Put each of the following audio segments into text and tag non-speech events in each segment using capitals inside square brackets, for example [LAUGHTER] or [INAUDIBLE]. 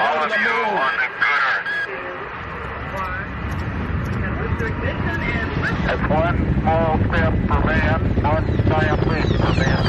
All of you on the gunner. That's one small step for man, one giant leap for mankind.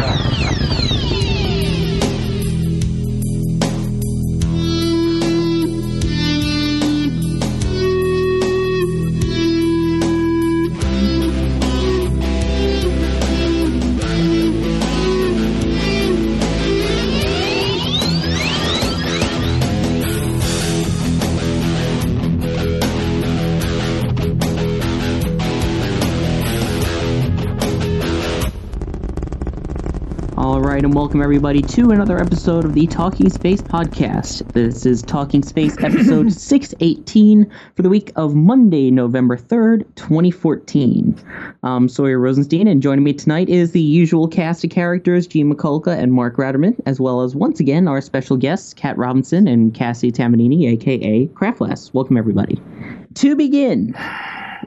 Right, and welcome everybody to another episode of the Talking Space podcast. This is Talking Space [COUGHS] episode 618 for the week of Monday, November 3rd, 2014. I'm Sawyer Rosenstein, and joining me tonight is the usual cast of characters Gene Mikulka and Mark Ratterman, as well as once again our special guests, Kat Robinson and Cassie Tamanini, aka Craftless. Welcome everybody. To begin,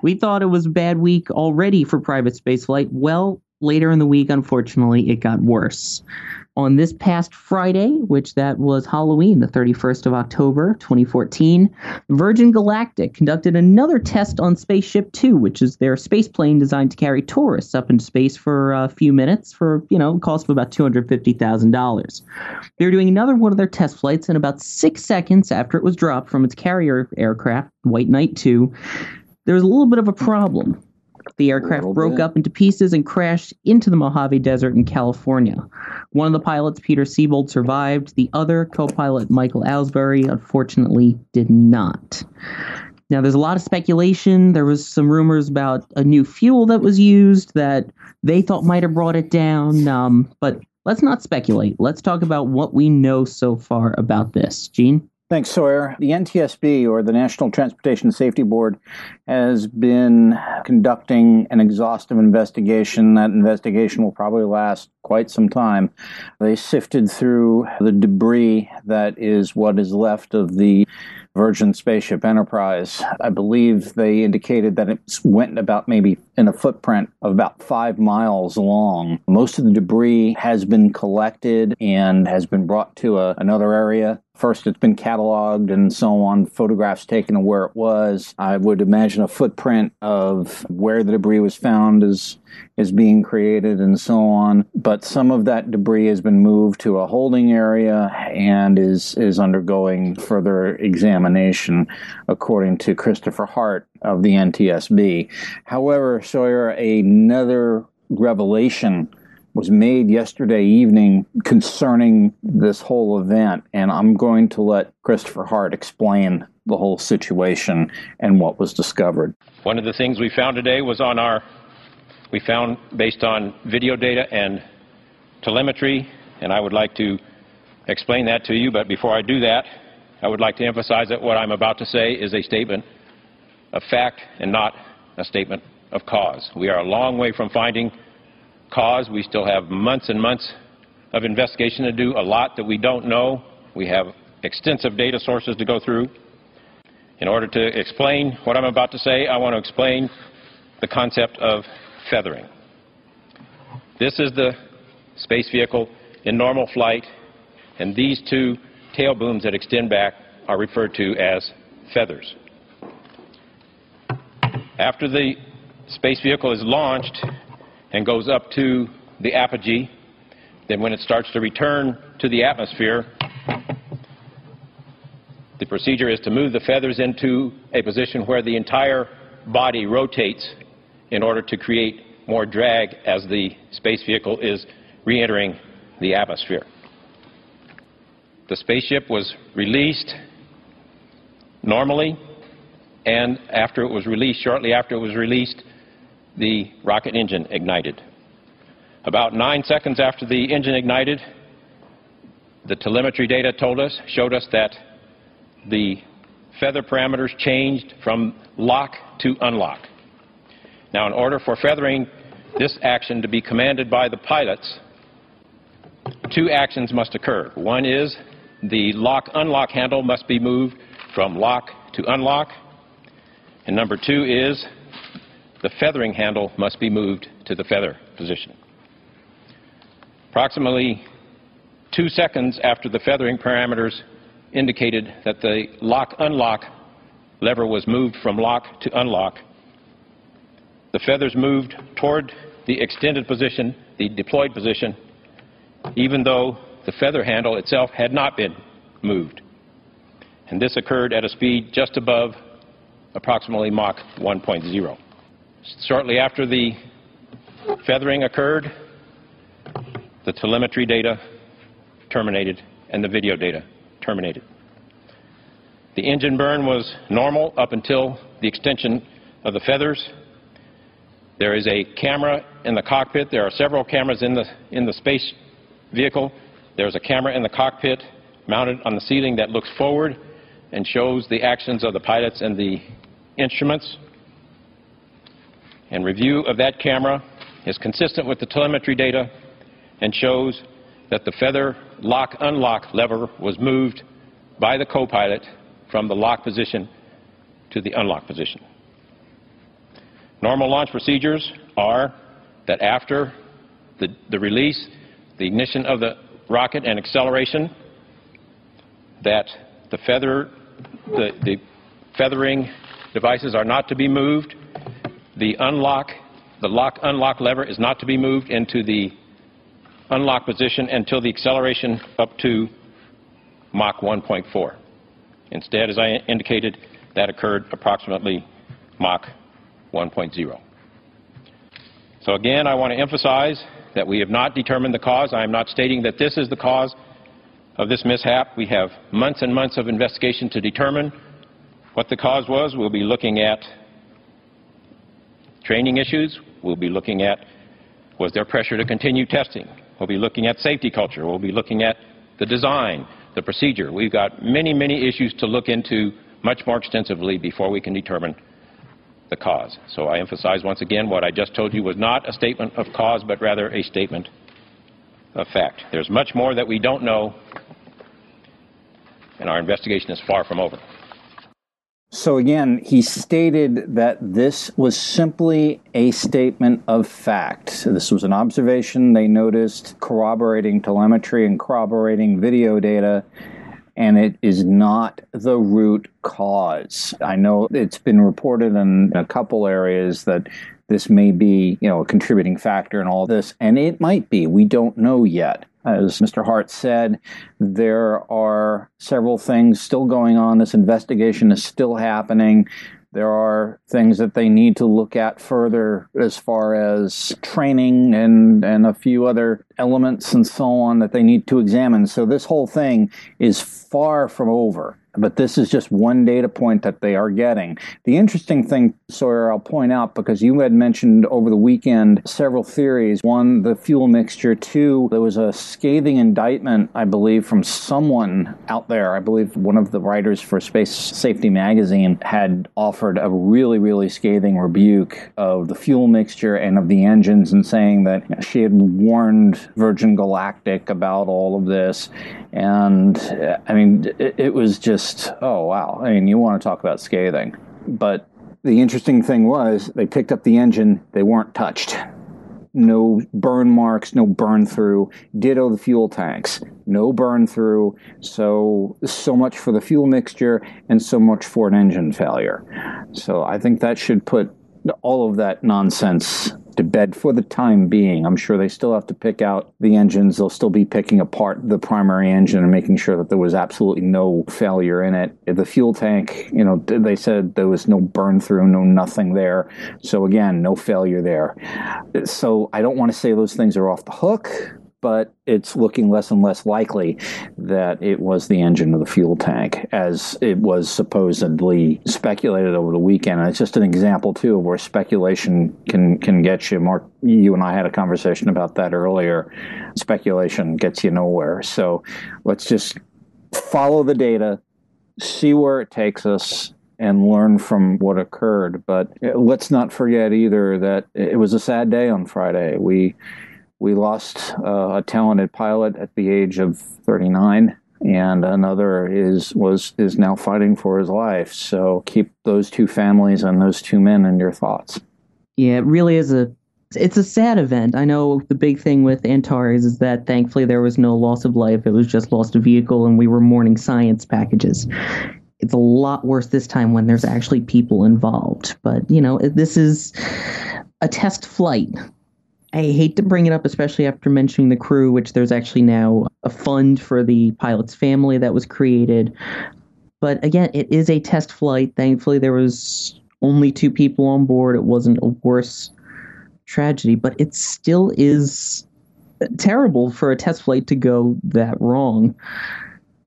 we thought it was a bad week already for private spaceflight. Well, later in the week, unfortunately, it got worse. On this past Friday, which that was Halloween, the 31st of October, 2014, Virgin Galactic conducted another test on Spaceship Two, which is their space plane designed to carry tourists up into space for a few minutes for, you know, cost of about $250,000. They were doing another one of their test flights, and about six seconds after it was dropped from its carrier aircraft, White Knight 2, there was a little bit of a problem. The aircraft broke bit. up into pieces and crashed into the Mojave Desert in California. One of the pilots, Peter Siebold, survived. The other, co pilot Michael Alsbury, unfortunately did not. Now, there's a lot of speculation. There was some rumors about a new fuel that was used that they thought might have brought it down. Um, but let's not speculate. Let's talk about what we know so far about this. Gene? Thanks, Sawyer. The NTSB, or the National Transportation Safety Board, has been conducting an exhaustive investigation. That investigation will probably last quite some time. They sifted through the debris that is what is left of the Virgin Spaceship Enterprise. I believe they indicated that it went about maybe in a footprint of about five miles long. Most of the debris has been collected and has been brought to a, another area. First, it's been cataloged and so on, photographs taken of where it was. I would imagine a footprint of where the debris was found is is being created and so on. But some of that debris has been moved to a holding area and is is undergoing further examination, according to Christopher Hart of the NTSB. However, Sawyer, another revelation was made yesterday evening concerning this whole event, and I'm going to let Christopher Hart explain the whole situation and what was discovered. One of the things we found today was on our, we found based on video data and telemetry, and I would like to explain that to you, but before I do that, I would like to emphasize that what I'm about to say is a statement of fact and not a statement of cause. We are a long way from finding cause. We still have months and months of investigation to do, a lot that we don't know. We have extensive data sources to go through. In order to explain what I'm about to say, I want to explain the concept of feathering. This is the space vehicle in normal flight, and these two tail booms that extend back are referred to as feathers. After the space vehicle is launched and goes up to the apogee, then when it starts to return to the atmosphere, the procedure is to move the feathers into a position where the entire body rotates in order to create more drag as the space vehicle is re-entering the atmosphere. The spaceship was released normally, and after it was released, shortly after it was released, the rocket engine ignited. About nine seconds after the engine ignited, the telemetry data told us, showed us that the feather parameters changed from lock to unlock. Now, in order for feathering this action to be commanded by the pilots, two actions must occur. One is the lock unlock handle must be moved from lock to unlock, and number two is the feathering handle must be moved to the feather position. Approximately two seconds after the feathering parameters indicated that the lock unlock lever was moved from lock to unlock. The feathers moved toward the extended position, the deployed position, even though the feather handle itself had not been moved. And this occurred at a speed just above approximately Mach 1.0. Shortly after the feathering occurred, the telemetry data terminated and the video data terminated. The engine burn was normal up until the extension of the feathers. There is a camera in the cockpit. There are several cameras in the, in the space vehicle. There's a camera in the cockpit mounted on the ceiling that looks forward and shows the actions of the pilots and the instruments. And review of that camera is consistent with the telemetry data and shows that the feather lock unlock lever was moved by the co-pilot from the lock position to the unlock position. Normal launch procedures are that after the, the release, the ignition of the rocket and acceleration, that the feather, the, the feathering devices are not to be moved. The unlock, the lock unlock lever is not to be moved into the unlock position until the acceleration up to Mach 1.4. Instead, as I indicated, that occurred approximately Mach 1.0. So again, I want to emphasize that we have not determined the cause. I am not stating that this is the cause of this mishap. We have months and months of investigation to determine what the cause was. We'll be looking at training issues. We'll be looking at was there pressure to continue testing. We'll be looking at safety culture. We'll be looking at the design, the procedure. We've got many, many issues to look into much more extensively before we can determine the cause. So I emphasize once again what I just told you was not a statement of cause, but rather a statement of fact. There's much more that we don't know, and our investigation is far from over. So again, he stated that this was simply a statement of fact. This was an observation they noticed corroborating telemetry and corroborating video data, and it is not the root cause. I know it's been reported in a couple areas that this may be, you know, a contributing factor in all this, and it might be. We don't know yet. As Mr. Hart said, there are several things still going on. This investigation is still happening. There are things that they need to look at further as far as training and, and a few other elements and so on that they need to examine. So this whole thing is far from over but this is just one data point that they are getting. The interesting thing, Sawyer, I'll point out because you had mentioned over the weekend several theories. One, the fuel mixture. Two, there was a scathing indictment, I believe, from someone out there. I believe one of the writers for Space Safety Magazine had offered a really, really scathing rebuke of the fuel mixture and of the engines and saying that she had warned Virgin Galactic about all of this. And uh, I mean, it, was just just, oh, wow. I mean, you want to talk about scathing. But the interesting thing was they picked up the engine, they weren't touched. No burn marks, no burn through. Ditto the fuel tanks, no burn through. So, so much for the fuel mixture and so much for an engine failure. So, I think that should put all of that nonsense to bed for the time being. I'm sure they still have to pick out the engines. They'll still be picking apart the primary engine and making sure that there was absolutely no failure in it. The fuel tank, you know, they said there was no burn through, no nothing there. So again, no failure there. So I don't want to say those things are off the hook but it's looking less and less likely that it was the engine of the fuel tank, as it was supposedly speculated over the weekend. And it's just an example too of where speculation can can get you. Mark, you and I had a conversation about that earlier. Speculation gets you nowhere. So let's just follow the data, see where it takes us, and learn from what occurred. But uh, let's not forget either that it was a sad day on Friday. We we lost uh, a talented pilot at the age of 39 and another is was is now fighting for his life so keep those two families and those two men in your thoughts yeah it really is a it's a sad event. I know the big thing with Antares is that thankfully there was no loss of life. It was just lost a vehicle, and we were mourning science packages. It's a lot worse this time when there's actually people involved. But you know, this is a test flight. I hate to bring it up, especially after mentioning the crew, which there's actually now a fund for the pilot's family that was created. But again, it is a test flight. Thankfully, there was only two people on board. It wasn't a worse tragedy, but it still is terrible for a test flight to go that wrong.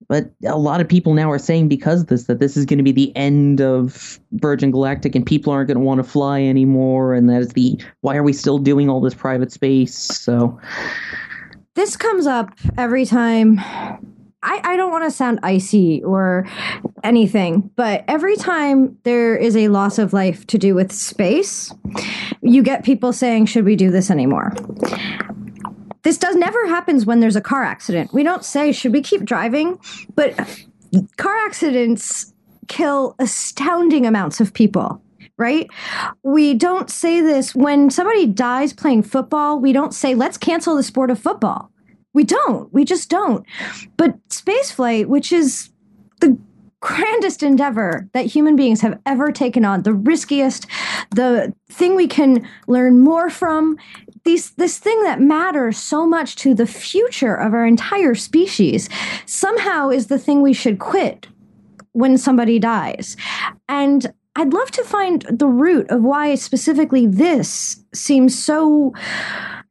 But a lot of people now are saying because of this that this is going to be the end of Virgin Galactic and people aren't going to want to fly anymore. And that is the why are we still doing all this private space? So this comes up every time. I, I don't want to sound icy or anything, but every time there is a loss of life to do with space, you get people saying, Should we do this anymore? This does never happens when there's a car accident. We don't say, should we keep driving? But car accidents kill astounding amounts of people right? We don't say this when somebody dies playing football. We don't say, let's cancel the sport of football. We don't. We just don't. But spaceflight, which is the grandest endeavor that human beings have ever taken on, the riskiest, the thing we can learn more from, these this thing that matters so much to the future of our entire species somehow is the thing we should quit when somebody dies. And I'd love to find the root of why specifically this seems so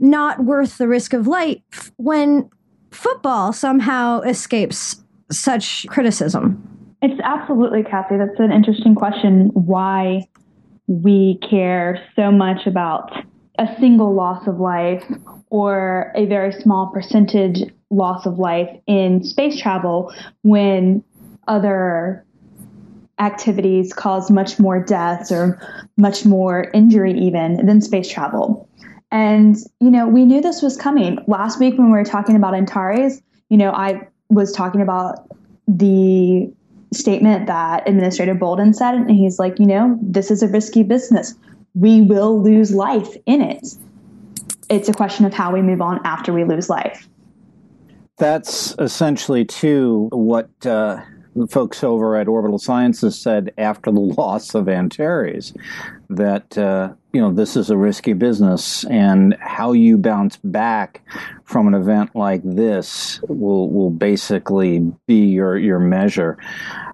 not worth the risk of life when football somehow escapes such criticism. It's absolutely, Kathy. That's an interesting question. Why we care so much about a single loss of life or a very small percentage loss of life in space travel when other activities cause much more deaths or much more injury even than space travel. And, you know, we knew this was coming. Last week when we were talking about Antares, you know, I was talking about the statement that Administrator Bolden said, and he's like, you know, this is a risky business we will lose life in it. It's a question of how we move on after we lose life. That's essentially, too, what uh, the folks over at Orbital Sciences said after the [LAUGHS] loss of Antares that uh, you know this is a risky business, and how you bounce back from an event like this will will basically be your your measure.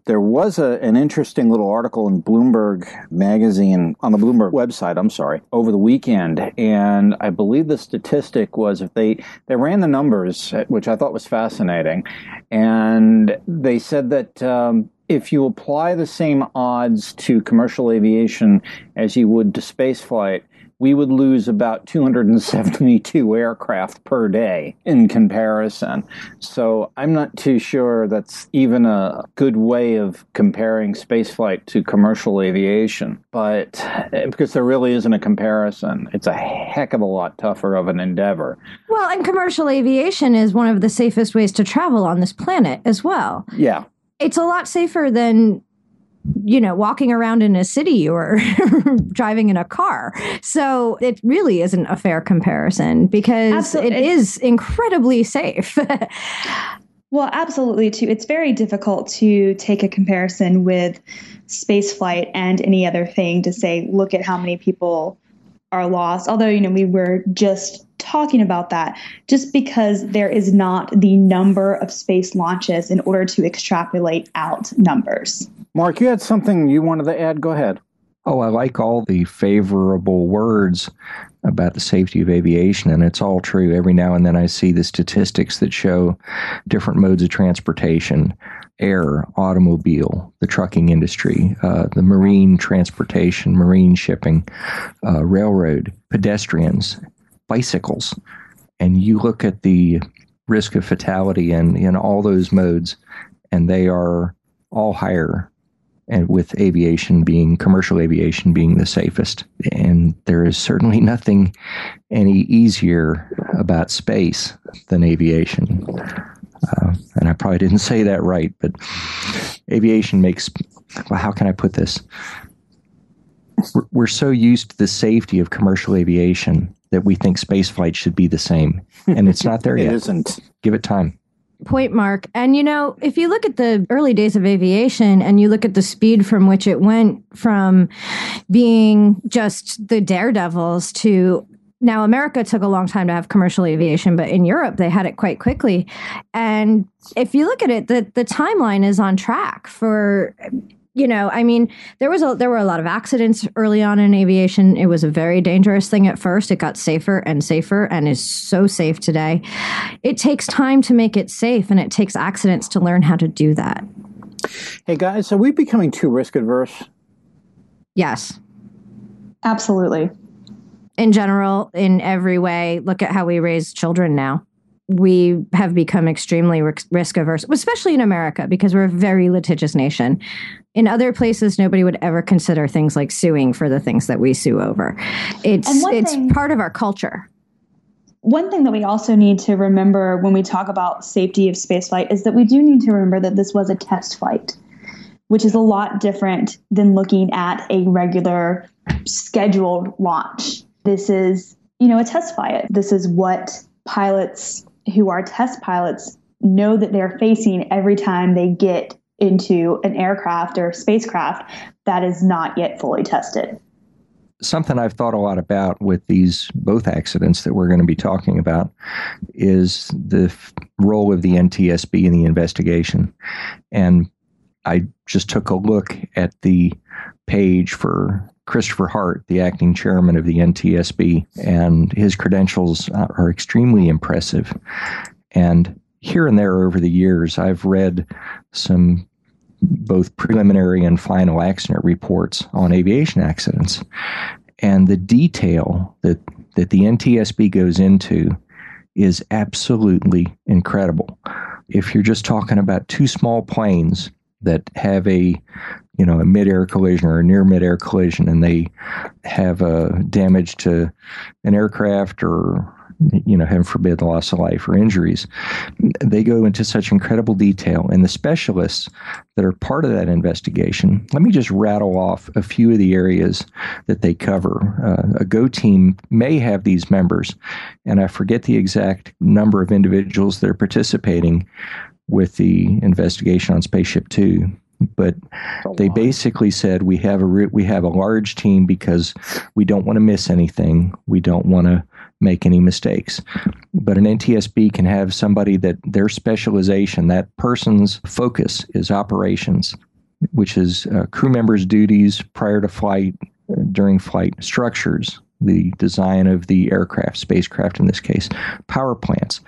There was a, an interesting little article in Bloomberg magazine on the Bloomberg website. I'm sorry, over the weekend, and I believe the statistic was if they they ran the numbers, which I thought was fascinating, and they said that. Um, if you apply the same odds to commercial aviation as you would to spaceflight, we would lose about 272 [LAUGHS] aircraft per day in comparison. So I'm not too sure that's even a good way of comparing spaceflight to commercial aviation. But eh, because there really isn't a comparison, it's a heck of a lot tougher of an endeavor. Well, and commercial aviation is one of the safest ways to travel on this planet as well. Yeah. It's a lot safer than you know, walking around in a city or [LAUGHS] driving in a car. So it really isn't a fair comparison because absolutely. it is incredibly safe. [LAUGHS] well, absolutely, too. It's very difficult to take a comparison with space flight and any other thing to say, look at how many people are lost. Although, you know, we were just talking about that just because there is not the number of space launches in order to extrapolate out numbers. Mark, you had something you wanted to add. Go ahead. Oh, I like all the favorable words about the safety of aviation, and it's all true. Every now and then I see the statistics that show different modes of transportation air, automobile, the trucking industry, uh, the marine transportation, marine shipping, uh, railroad, pedestrians, bicycles. And you look at the risk of fatality in, in all those modes, and they are all higher and with aviation being commercial aviation being the safest. And there is certainly [LAUGHS] nothing any easier about space than aviation. Uh, and I probably didn't say that right, but aviation makes, well, how can I put this? We're, we're so used to the safety of commercial aviation that we think spaceflight should be the same. And it's not there [LAUGHS] It yet. It isn't. Give it time. point mark. And you know, if you look at the early days of aviation and you look at the speed from which it went from being just the daredevils to now America took a long time to have commercial aviation, but in Europe they had it quite quickly. And if you look at it, the the timeline is on track for you know, I mean, there was a there were a lot of accidents early on in aviation. It was a very dangerous thing at first. It got safer and safer and is so safe today. It takes time to make it safe and it takes accidents to learn how to do that. Hey guys, are we becoming too risk adverse? Yes. Absolutely. In general, in every way, look at how we raise children now. We have become extremely risk averse, especially in America, because we're a very litigious nation. In other places, nobody would ever consider things like suing for the things that we sue over. It's it's thing- part of our culture. One thing that we also need to remember when we talk about safety of spaceflight is that we do need to remember that this was a test flight, which is a lot different than looking at a regular scheduled launch. This is, you know, a test flight. This is what pilots who are test pilots know that they're facing every time they get into an aircraft or spacecraft that is not yet fully tested. something I've thought a lot about with these both accidents that we're going to be talking about is the role of the NTSB in the investigation. And I just took a look at the page for Christopher Hart, the acting chairman of the NTSB, and his credentials are are extremely impressive. And here and there over the years, I've read some both preliminary and final accident reports on aviation accidents. And the detail that, that the NTSB goes into is absolutely incredible. If you're just talking about two small planes that have a you know a mid-air collision or a near mid-air collision and they have a damage to an aircraft or you know heaven forbid loss of life or injuries they go into such incredible detail. And the specialists that are part of that investigation let me just rattle off a few of the areas that they cover. Uh, a go team may have these members and i forget the exact number of individuals that are participating with the investigation on spaceship two but they basically said we have a re- we have a large team because we don't want to miss anything. We don't want to make any mistakes. But an NTSB can have somebody that their specialization that person's focus is operations which is uh, crew members duties prior to flight uh, during flight structures the design of the aircraft spacecraft in this case power plants.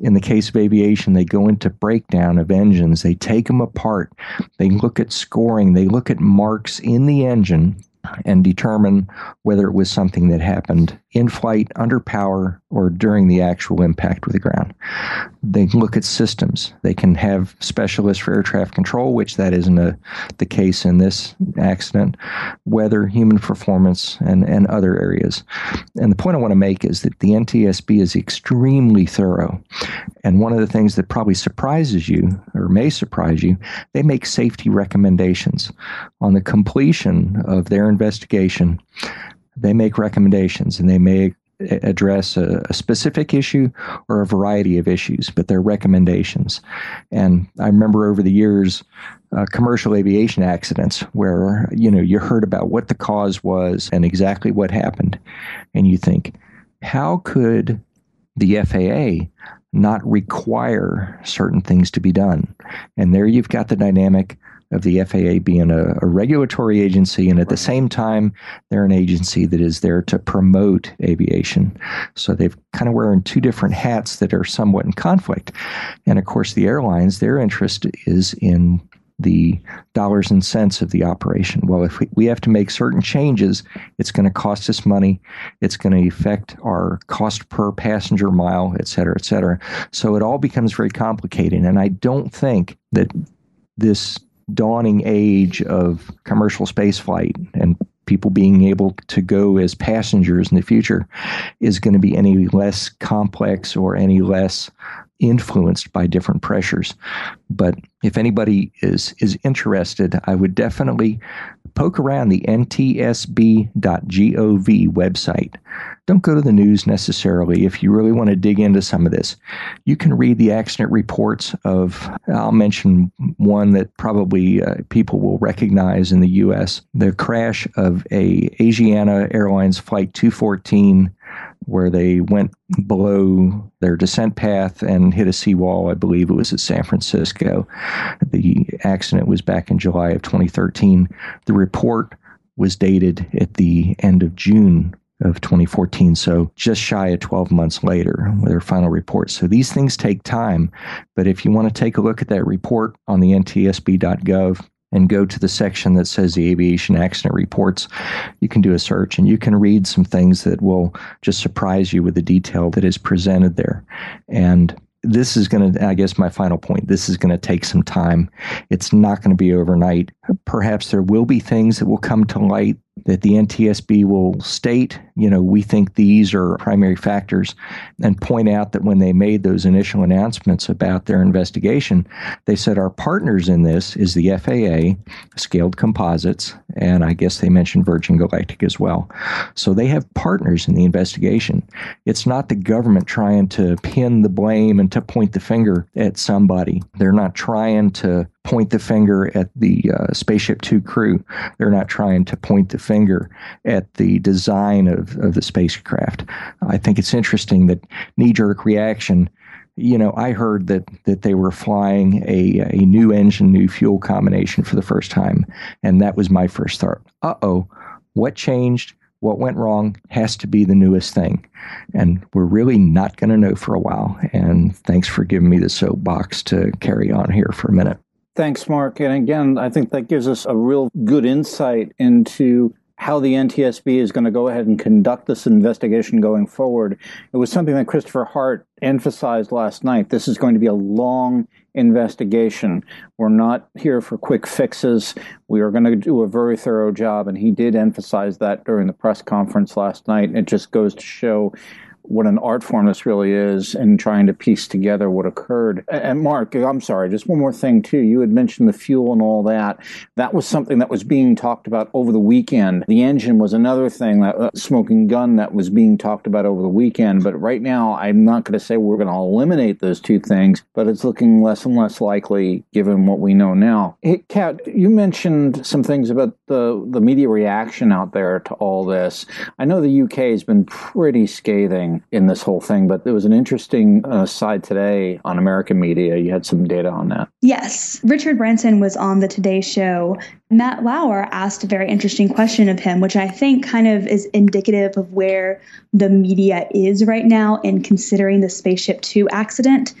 In the case of aviation they go into breakdown of engines. They take them apart. They look at scoring. They look at marks in the engine and determine whether it was something that happened in flight, under power, or during the actual impact with the ground. They can look at systems. They can have specialists for air traffic control, which that isn't a, the case in this accident, weather, human performance, and, and other areas. And the point I want to make is that the NTSB is extremely thorough. And one of the things that probably surprises you, or may surprise you, they make safety recommendations. On the completion of their investigation, they make recommendations and they may address a, a specific issue or a variety of issues, but they're recommendations. And I remember over the years, uh, commercial aviation accidents where you know you heard about what the cause was and exactly what happened, and you think, how could the FAA not require certain things to be done? And there you've got the dynamic of the FAA being a, a regulatory agency, and at the same time, they're an agency that is there to promote aviation. So they've kind of wearing two different hats that are somewhat in conflict. And of course, the airlines, their interest is in the dollars and cents of the operation. Well, if we, we have to make certain changes, it's going to cost us money. It's going to affect our cost per passenger mile, et cetera, et cetera. So it all becomes very complicated. And I don't think that this dawning age of commercial spaceflight and people being able to go as passengers in the future is going to be any less complex or any less influenced by different pressures. But if anybody is is interested, I would definitely poke around the ntsb.gov website. Don't go to the news necessarily if you really want to dig into some of this. You can read the accident reports of, I'll mention one that probably uh, people will recognize in the U.S. the crash of a Asiana Airlines Flight 214 where they went below their descent path and hit a seawall. I believe it was at San Francisco. The accident was back in July of 2013. The report was dated at the end of June of 2014, so just shy of 12 months later with their final report. So these things take time, but if you want to take a look at that report on the ntsb.gov, and go to the section that says the aviation accident reports, you can do a search and you can read some things that will just surprise you with the detail that is presented there. And this is going to, I guess, my final point. This is going to take some time. It's not going to be overnight. Perhaps there will be things that will come to light that the NTSB will state, you know, we think these are primary factors and point out that when they made those initial announcements about their investigation, they said our partners in this is the FAA, Scaled Composites, and I guess they mentioned Virgin Galactic as well. So they have partners in the investigation. It's not the government trying to pin the blame and to point the finger at somebody. They're not trying to point the finger at the uh, Spaceship Two crew. They're not trying to point the finger at the design of, of the spacecraft. I think it's interesting that knee jerk reaction. You know, I heard that that they were flying a a new engine, new fuel combination for the first time, and that was my first thought. Uh oh, what changed? What went wrong has to be the newest thing. And we're really not going to know for a while. And thanks for giving me the soapbox to carry on here for a minute. Thanks, Mark. And again, I think that gives us a real good insight into how the NTSB is going to go ahead and conduct this investigation going forward. It was something that Christopher Hart emphasized last night. This is going to be a long investigation. We're not here for quick fixes. We are going to do a very thorough job, and he did emphasize that during the press conference last night. It just goes to show what an art form this really is and trying to piece together what occurred. And Mark, I'm sorry, just one more thing too. You had mentioned the fuel and all that. That was something that was being talked about over the weekend. The engine was another thing that uh, smoking gun that was being talked about over the weekend. But right now, I'm not going to say we're going to eliminate those two things, but it's looking less and less likely given what we know now. Hey, Kat, you mentioned some things about the the media reaction out there to all this. I know the UK has been pretty scathing in this whole thing, but there was an interesting uh, side today on American media. You had some data on that. Yes. Richard Branson was on the Today Show. Matt Lauer asked a very interesting question of him, which I think kind of is indicative of where the media is right now in considering the Spaceship Two accident.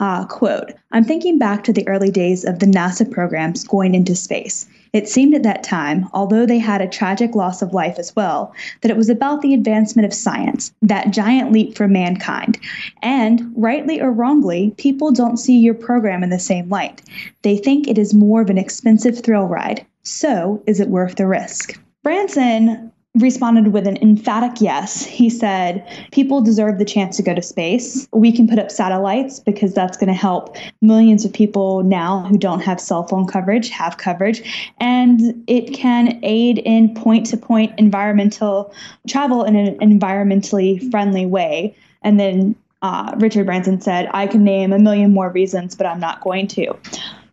Uh, quote, I'm thinking back to the early days of the NASA programs going into space. It seemed at that time, although they had a tragic loss of life as well, that it was about the advancement of science, that giant leap for mankind. And, rightly or wrongly, people don't see your program in the same light. They think it is more of an expensive thrill ride. So, is it worth the risk? Branson responded with an emphatic yes. He said, People deserve the chance to go to space. We can put up satellites because that's going to help millions of people now who don't have cell phone coverage have coverage. And it can aid in point to point environmental travel in an environmentally friendly way. And then uh, Richard Branson said, I can name a million more reasons, but I'm not going to.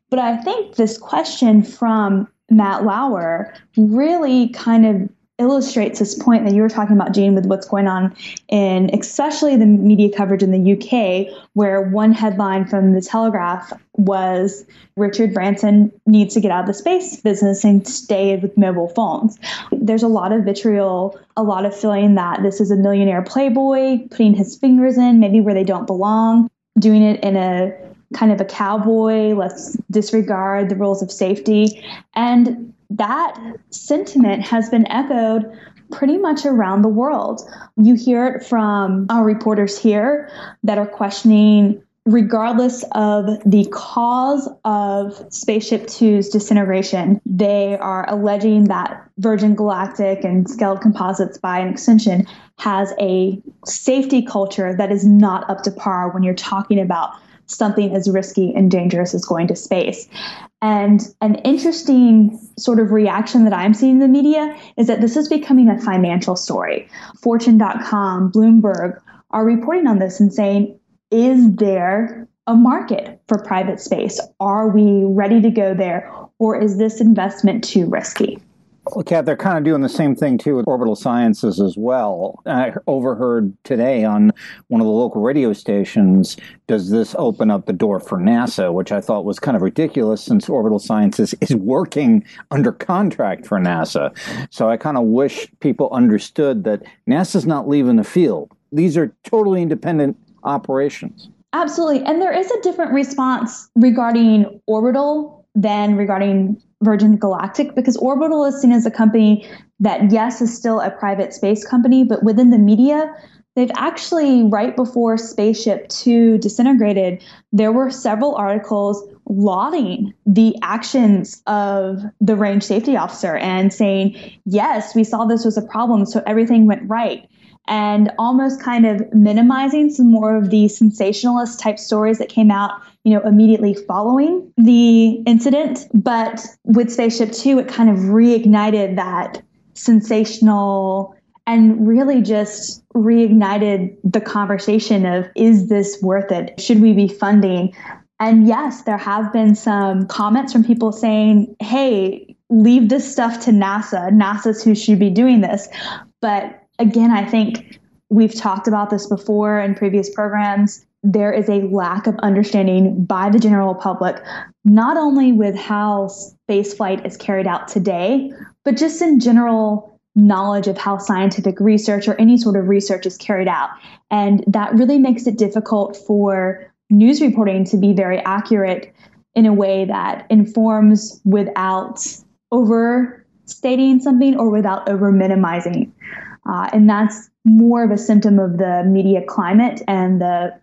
But I think this question from Matt Lauer really kind of illustrates this point that you were talking about, Gene, with what's going on in especially the media coverage in the UK, where one headline from the Telegraph was Richard Branson needs to get out of the space business and stay with mobile phones. There's a lot of vitriol, a lot of feeling that this is a millionaire playboy putting his fingers in maybe where they don't belong, doing it in a kind of a cowboy, let's disregard the rules of safety. And that sentiment has been echoed pretty much around the world. You hear it from our reporters here that are questioning, regardless of the cause of Spaceship Two's disintegration, they are alleging that Virgin Galactic and Scaled Composites, by an extension, has a safety culture that is not up to par when you're talking about something as risky and dangerous as going to space. And an interesting sort of reaction that I'm seeing in the media is that this is becoming a financial story. Fortune.com, Bloomberg are reporting on this and saying, is there a market for private space? Are we ready to go there? Or is this investment too risky? Well, Kat, they're kind of doing the same thing too with orbital sciences as well. I overheard today on one of the local radio stations, does this open up the door for NASA, which I thought was kind of ridiculous since orbital sciences is working under contract for NASA. So I kind of wish people understood that NASA's not leaving the field. These are totally independent operations. Absolutely. And there is a different response regarding orbital than regarding Virgin Galactic because Orbital is seen as a company that, yes, is still a private space company, but within the media, they've actually, right before Spaceship Two disintegrated, there were several articles lauding the actions of the range safety officer and saying, yes, we saw this was a problem, so everything went right and almost kind of minimizing some more of the sensationalist type stories that came out, you know, immediately following the incident. But with Spaceship Two, it kind of reignited that sensational and really just reignited the conversation of is this worth it? Should we be funding? And yes, there have been some comments from people saying, hey, leave this stuff to NASA. NASA's who should be doing this. But again, I think we've talked about this before in previous programs. There is a lack of understanding by the general public, not only with how spaceflight is carried out today, but just in general knowledge of how scientific research or any sort of research is carried out. And that really makes it difficult for news reporting to be very accurate in a way that informs without overstating something or without over minimizing. Uh, and that's more of a symptom of the media climate and the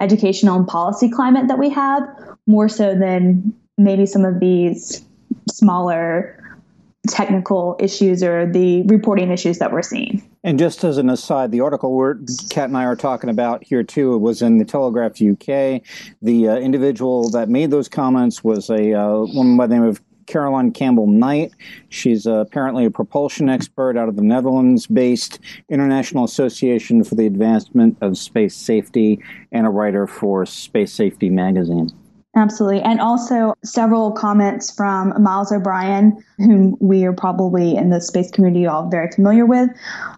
educational and policy climate that we have, more so than maybe some of these smaller technical issues or the reporting issues that we're seeing. And just as an aside, the article Kat and I are talking about here too was in the Telegraph UK. The uh, individual that made those comments was a uh, woman by the name of Carolynne Campbell Knight. She's uh, apparently a propulsion expert out of the Netherlands based International Association for the Advancement of Space Safety and a writer for Space Safety magazine. Absolutely. And also several comments from Miles O'Brien, whom we are probably in the space community all very familiar with.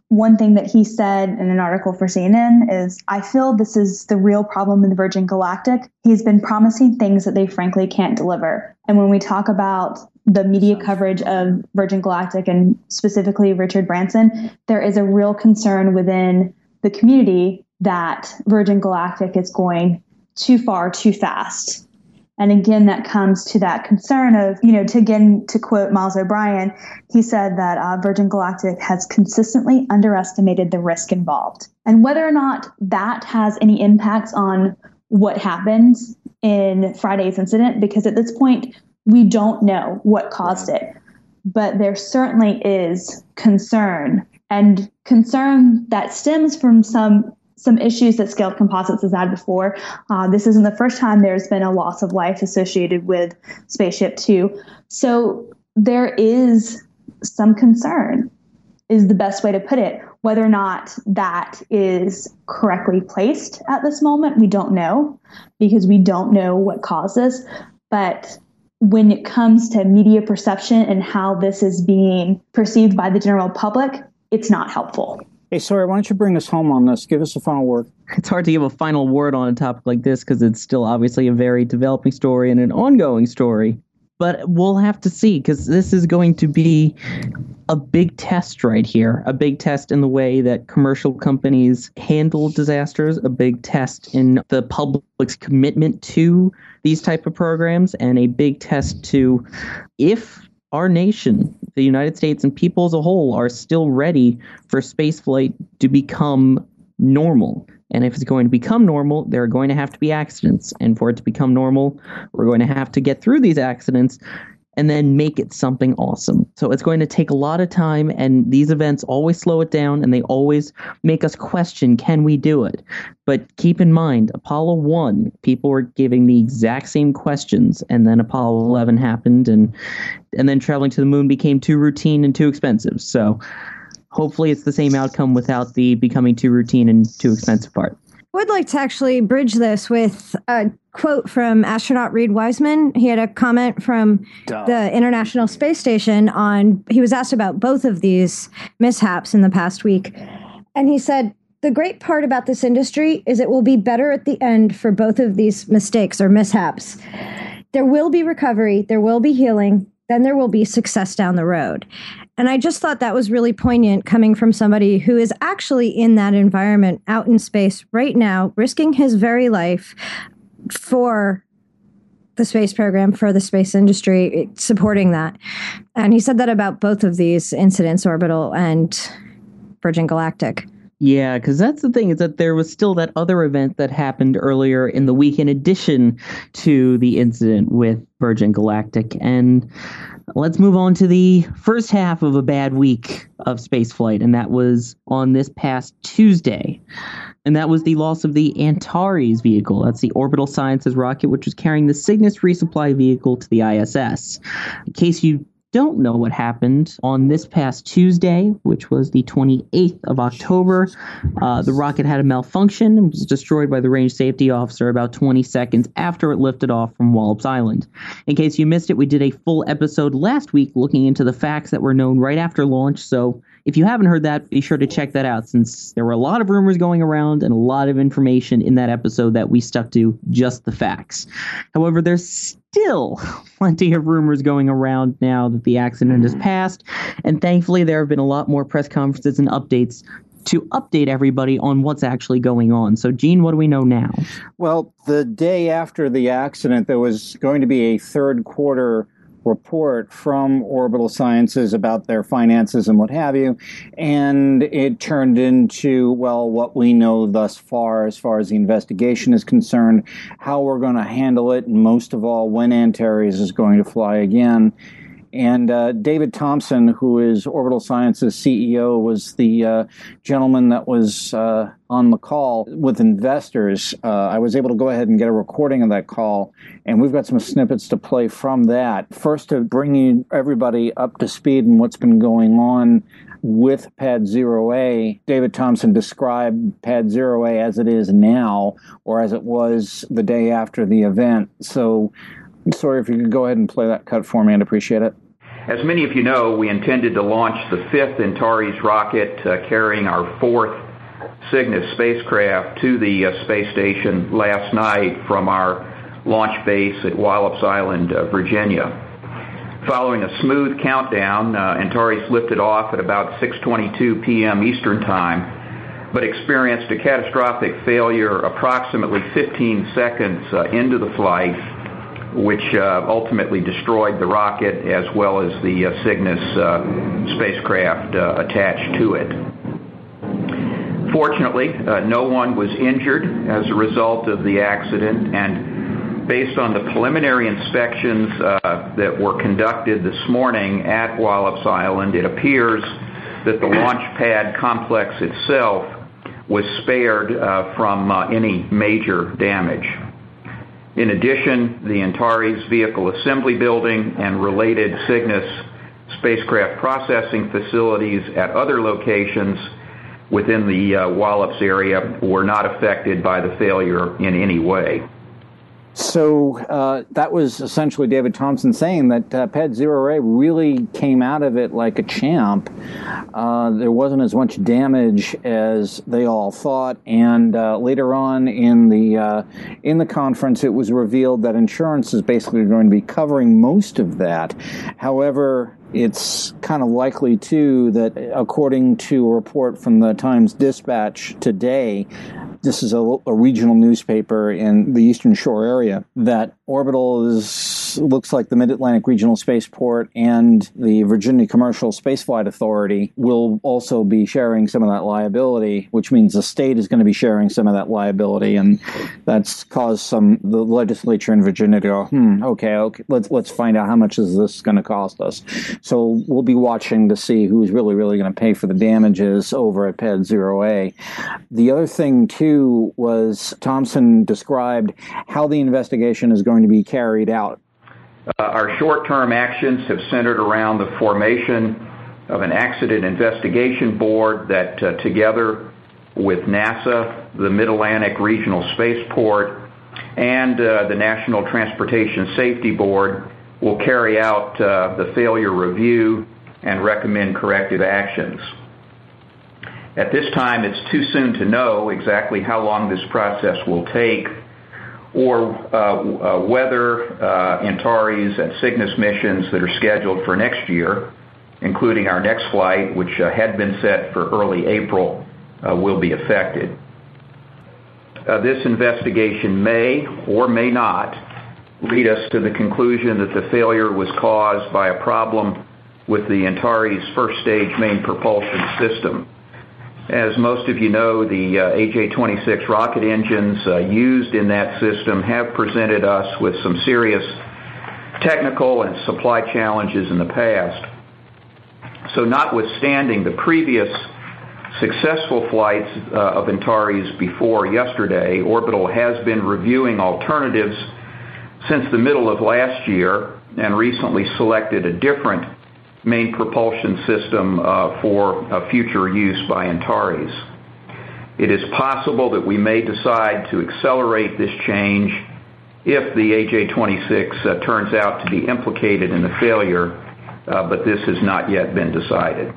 One thing that he said in an article for CNN is I feel this is the real problem in the Virgin Galactic. He's been promising things that they frankly can't deliver. And when we talk about the media coverage of Virgin Galactic and specifically Richard Branson, there is a real concern within the community that Virgin Galactic is going too far too fast and again, that comes to that concern of, you know, to again, to quote Miles O'Brien, he said that uh, Virgin Galactic has consistently underestimated the risk involved. And whether or not that has any impacts on what happened in Friday's incident, because at this point, we don't know what caused it. But there certainly is concern and concern that stems from some some issues that Scaled Composites has had before. Uh, this isn't the first time there's been a loss of life associated with Spaceship Two. So there is some concern, is the best way to put it. Whether or not that is correctly placed at this moment, we don't know because we don't know what caused this. But when it comes to media perception and how this is being perceived by the general public, it's not helpful. Hey, Sawyer, why don't you bring us home on this? Give us a final word. It's hard to give a final word on a topic like this because it's still obviously a very developing story and an ongoing story. But we'll have to see because this is going to be a big test right here. A big test in the way that commercial companies handle disasters, a big test in the public's commitment to these type of programs, and a big test to if our nation, the United States, and people as a whole are still ready for spaceflight to become normal. And if it's going to become normal, there are going to have to be accidents. And for it to become normal, we're going to have to get through these accidents and then make it something awesome. So it's going to take a lot of time, and these events always slow it down and they always make us question can we do it? But keep in mind, Apollo 1, people were giving the exact same questions, and then Apollo 11 happened, and, and then traveling to the moon became too routine and too expensive. So hopefully it's the same outcome without the becoming too routine and too expensive part would like to actually bridge this with a quote from astronaut Reid Wiseman. He had a comment from Duh. the International Space Station on, he was asked about both of these mishaps in the past week. And he said, the great part about this industry is it will be better at the end for both of these mistakes or mishaps. There will be recovery, there will be healing, then there will be success down the road. And I just thought that was really poignant coming from somebody who is actually in that environment out in space right now, risking his very life for the space program, for the space industry, supporting that. And he said that about both of these incidents, Orbital and Virgin Galactic. Yeah, because that's the thing is that there was still that other event that happened earlier in the week, in addition to the incident with Virgin Galactic. And let's move on to the first half of a bad week of spaceflight, and that was on this past Tuesday. And that was the loss of the Antares vehicle. That's the Orbital Sciences rocket, which was carrying the Cygnus resupply vehicle to the ISS. In case you don't know what happened on this past Tuesday, which was the 28th of October. Uh, the rocket had a malfunction and was destroyed by the range safety officer about 20 seconds after it lifted off from Wallops Island. In case you missed it, we did a full episode last week looking into the facts that were known right after launch, so if you haven't heard that, be sure to check that out since there were a lot of rumors going around and a lot of information in that episode that we stuck to just the facts. However, there's still [LAUGHS] plenty of rumors going around now that the accident has passed, and thankfully there have been a lot more press conferences and updates to update everybody on what's actually going on. So, Gene, what do we know now? Well, the day after the accident, there was going to be a third quarter report from Orbital Sciences about their finances and what have you. And it turned into, well, what we know thus far as far as the investigation is concerned, how we're going to handle it, and most of all, when Antares is going to fly again. And uh, David Thompson, who is Orbital Sciences CEO, was the uh, gentleman that was uh, on the call with investors. Uh, I was able to go ahead and get a recording of that call, and we've got some snippets to play from that. First, to bring you, everybody up to speed and what's been going on with Pad Zero A, David Thompson described Pad Zero A as it is now, or as it was the day after the event. So Sorry, if you could go ahead and play that cut for me, I'd appreciate it. As many of you know, we intended to launch the fifth Antares rocket uh, carrying our fourth Cygnus spacecraft to the uh, space station last night from our launch base at Wallops Island, uh, Virginia. Following a smooth countdown, uh, Antares lifted off at about 6:22 p.m. Eastern Time, but experienced a catastrophic failure approximately 15 seconds uh, into the flight which uh, ultimately destroyed the rocket as well as the uh, Cygnus uh, spacecraft attached to it. Fortunately, no one was injured as a result of the accident, and based on the preliminary inspections that were conducted this morning at Wallops Island, it appears that the launch pad complex itself was spared from any major damage. In addition, the Antares Vehicle Assembly Building and related Cygnus spacecraft processing facilities at other locations within the uh, Wallops area were not affected by the failure in any way. So uh, that was essentially David Thompson saying that uh, Pad Zero A really came out of it like a champ. Uh, there wasn't as much damage as they all thought, and uh, later on in the uh, in the conference, it was revealed that insurance is basically going to be covering most of that. However, it's kind of likely too that according to a report from the Times Dispatch today, this is a, a, regional newspaper in the Eastern Shore area, that Orbital is looks like the Mid Atlantic Regional Spaceport and the Virginia Commercial Spaceflight Authority will also be sharing some of that liability, which means the state is going to be sharing some of that liability, and that's caused some the legislature in Virginia to go, hmm, okay, okay, let's let's find out how much is this going to cost us. So we'll be watching to see who's really really going to pay for the damages over at Pad Zero A. The other thing too was Thompson described how the investigation is going to be carried out. Uh, our short-term actions have centered around the formation of an accident investigation board that uh, together with NASA, the Mid-Atlantic Regional Spaceport, and uh, the National Transportation Safety Board will carry out the failure review and recommend corrective actions. At this time, it's too soon to know exactly how long this process will take or uh, uh, whether uh, Antares and Cygnus missions that are scheduled for next year, including our next flight, which had been set for early April, will be affected. This investigation may or may not lead us to the conclusion that the failure was caused by a problem with the Antares first stage main propulsion system. As most of you know, the uh, AJ-26 rocket engines uh, used in that system have presented us with some serious technical and supply challenges in the past. So notwithstanding the previous successful flights uh, of Antares before yesterday, Orbital has been reviewing alternatives since the middle of last year and recently selected a different main propulsion system uh, for uh, future use by Antares. It is possible that we may decide to accelerate this change if the AJ-26 uh, turns out to be implicated in the failure, but this has not yet been decided.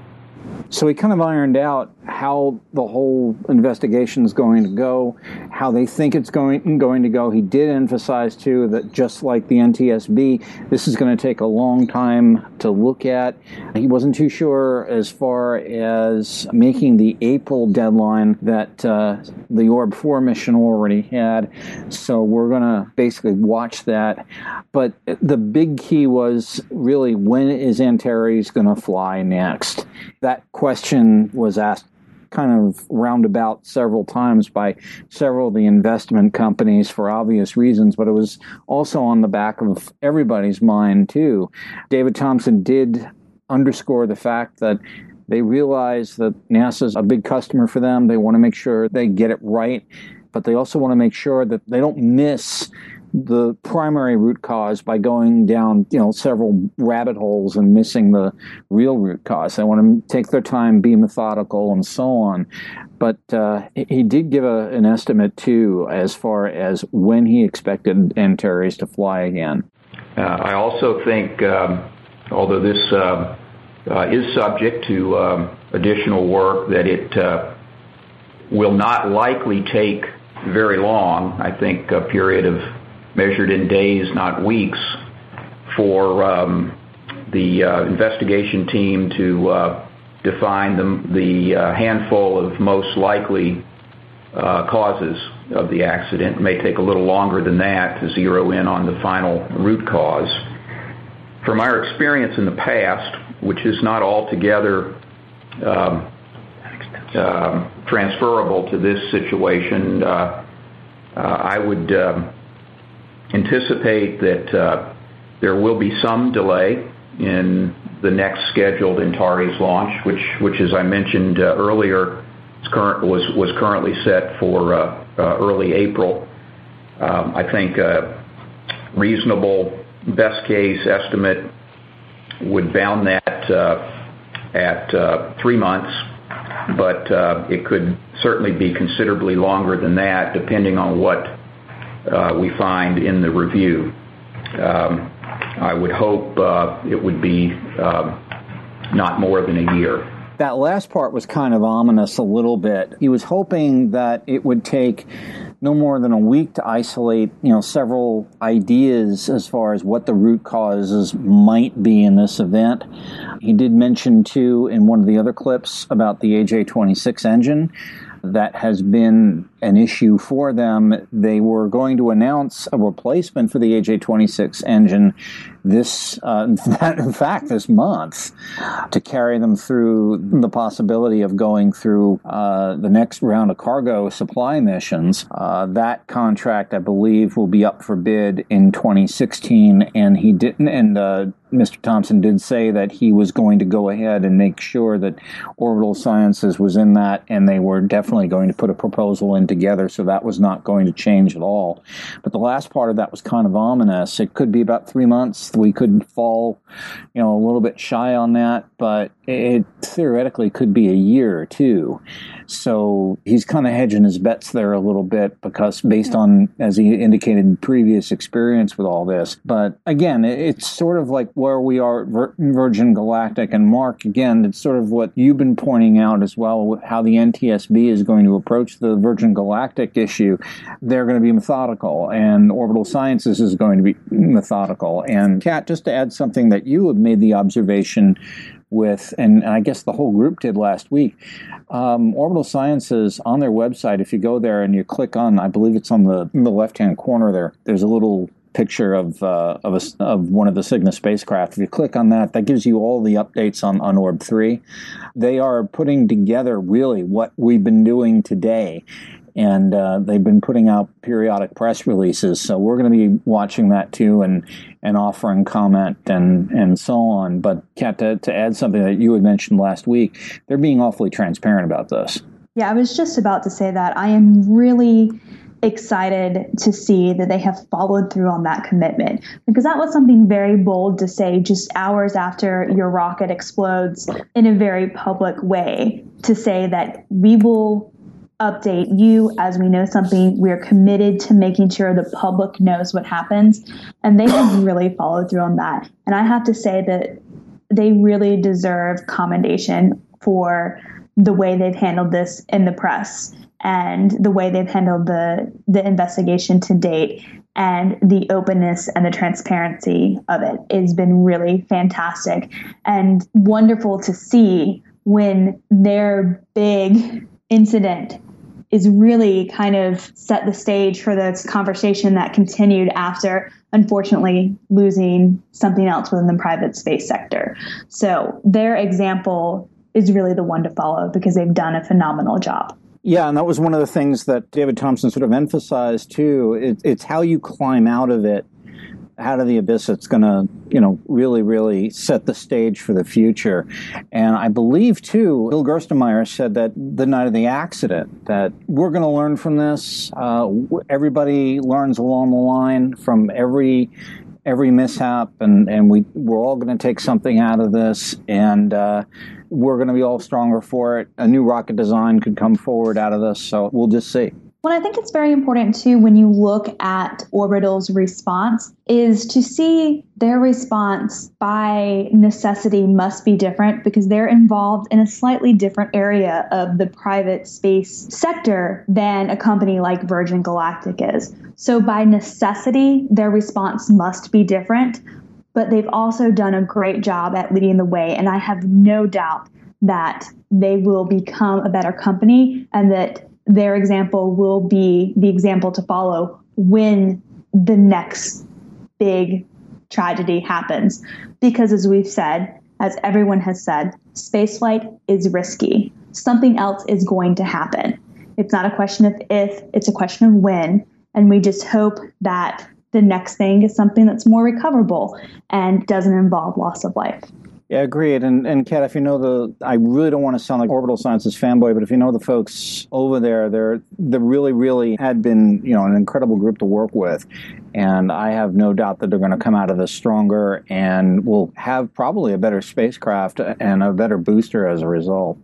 So we kind of ironed out how the whole investigation is going to go, how they think it's going going to go. He did emphasize too that just like the NTSB, this is going to take a long time to look at. He wasn't too sure as far as making the April deadline that uh, the Orb 4 mission already had. So we're going to basically watch that. But the big key was really when is Antares going to fly next? That question was asked kind of roundabout several times by several of the investment companies for obvious reasons, but it was also on the back of everybody's mind too. David Thompson did underscore the fact that they realize that NASA is a big customer for them. They want to make sure they get it right, but they also want to make sure that they don't miss the primary root cause by going down, you know, several rabbit holes and missing the real root cause. They want to take their time, be methodical, and so on. But uh, he did give a, an estimate too, as far as when he expected Antares to fly again. Uh, I also think, um, although this uh, uh is subject to um, additional work, that it uh, will not likely take very long. I think a period of measured in days, not weeks, for um, the uh, investigation team to uh, define the, uh, handful of most likely causes of the accident. It may take a little longer than that to zero in on the final root cause. From our experience in the past, which is not altogether um, uh, transferable to this situation, I would um, anticipate that uh, there will be some delay in the next scheduled Antares launch, which, which as I mentioned uh, earlier, current, was, was currently set for uh, early April. Um, I think a reasonable best case estimate would bound that at three months, but it could certainly be considerably longer than that, depending on what we find in the review. Um, I would hope uh, it would be um, not more than a year. That last part was kind of ominous a little bit. He was hoping that it would take no more than a week to isolate, you know, several ideas as far as what the root causes might be in this event. He did mention too in one of the other clips about the AJ26 engine that has been an issue for them. They were going to announce a replacement for the AJ26 engine this, uh, [LAUGHS] in fact, this month to carry them through the possibility of going through uh, the next round of cargo supply missions. Uh, that contract, I believe, will be up for bid in 2016, and he didn't. And uh, Mr. Thompson did say that he was going to go ahead and make sure that Orbital Sciences was in that, and they were definitely going to put a proposal in together, so that was not going to change at all. But the last part of that was kind of ominous. It could be about three months. We could fall, you know, a little bit shy on that, but it theoretically could be a year or two. So he's kind of hedging his bets there a little bit because based on, as he indicated, previous experience with all this. But again, it's sort of like where we are at Virgin Galactic and Mark. Again, it's sort of what you've been pointing out as well with how the NTSB is going to approach the Virgin Galactic issue. They're going to be methodical, and Orbital Sciences is going to be methodical. And Kat, just to add something that you have made the observation with, and I guess the whole group did last week. Um, Orbital Sciences on their website, if you go there and you click on, I believe it's on the, the left hand corner there, there's a little picture of uh, of, a, of one of the Cygnus spacecraft. If you click on that, that gives you all the updates on, on Orb 3. They are putting together really what we've been doing today and uh, they've been putting out periodic press releases. So we're going to be watching that too, and and offering comment and and so on. But Kat, to, to add something that you had mentioned last week, they're being awfully transparent about this. Yeah, I was just about to say that I am really excited to see that they have followed through on that commitment because that was something very bold to say just hours after your rocket explodes in a very public way to say that we will update you as we know something. We're committed to making sure the public knows what happens. And they have really followed through on that. And I have to say that they really deserve commendation for the way they've handled this in the press and the way they've handled the the investigation to date and the openness and the transparency of it. it has been really fantastic and wonderful to see when their big incident is really kind of set the stage for this conversation that continued after unfortunately losing something else within the private space sector. So their example is really the one to follow because they've done a phenomenal job. Yeah, and that was one of the things that David Thompson sort of emphasized too. It, it's how you climb out of it out of the abyss that's going to you know really really set the stage for the future? And i believe too bill gerstenmaier said that the night of the accident that we're going to learn from this. Uh, everybody learns along the line from every every mishap and and we we're all going to take something out of this and uh, we're going to be all stronger for it. A new rocket design could come forward out of this so we'll just see what I think it's very important too when you look at Orbital's response is to see their response by necessity must be different because they're involved in a slightly different area of the private space sector than a company like Virgin Galactic is. So by necessity, their response must be different, but they've also done a great job at leading the way and I have no doubt that they will become a better company and that their example will be the example to follow when the next big tragedy happens. Because as we've said, as everyone has said, spaceflight is risky. Something else is going to happen. It's not a question of if, it's a question of when. And we just hope that the next thing is something that's more recoverable and doesn't involve loss of life. Yeah, agreed. And and Kat, if you know the, I really don't want to sound like orbital sciences fanboy, but if you know the folks over there, they're they really really had been you know an incredible group to work with, and I have no doubt that they're going to come out of this stronger and will have probably a better spacecraft and a better booster as a result.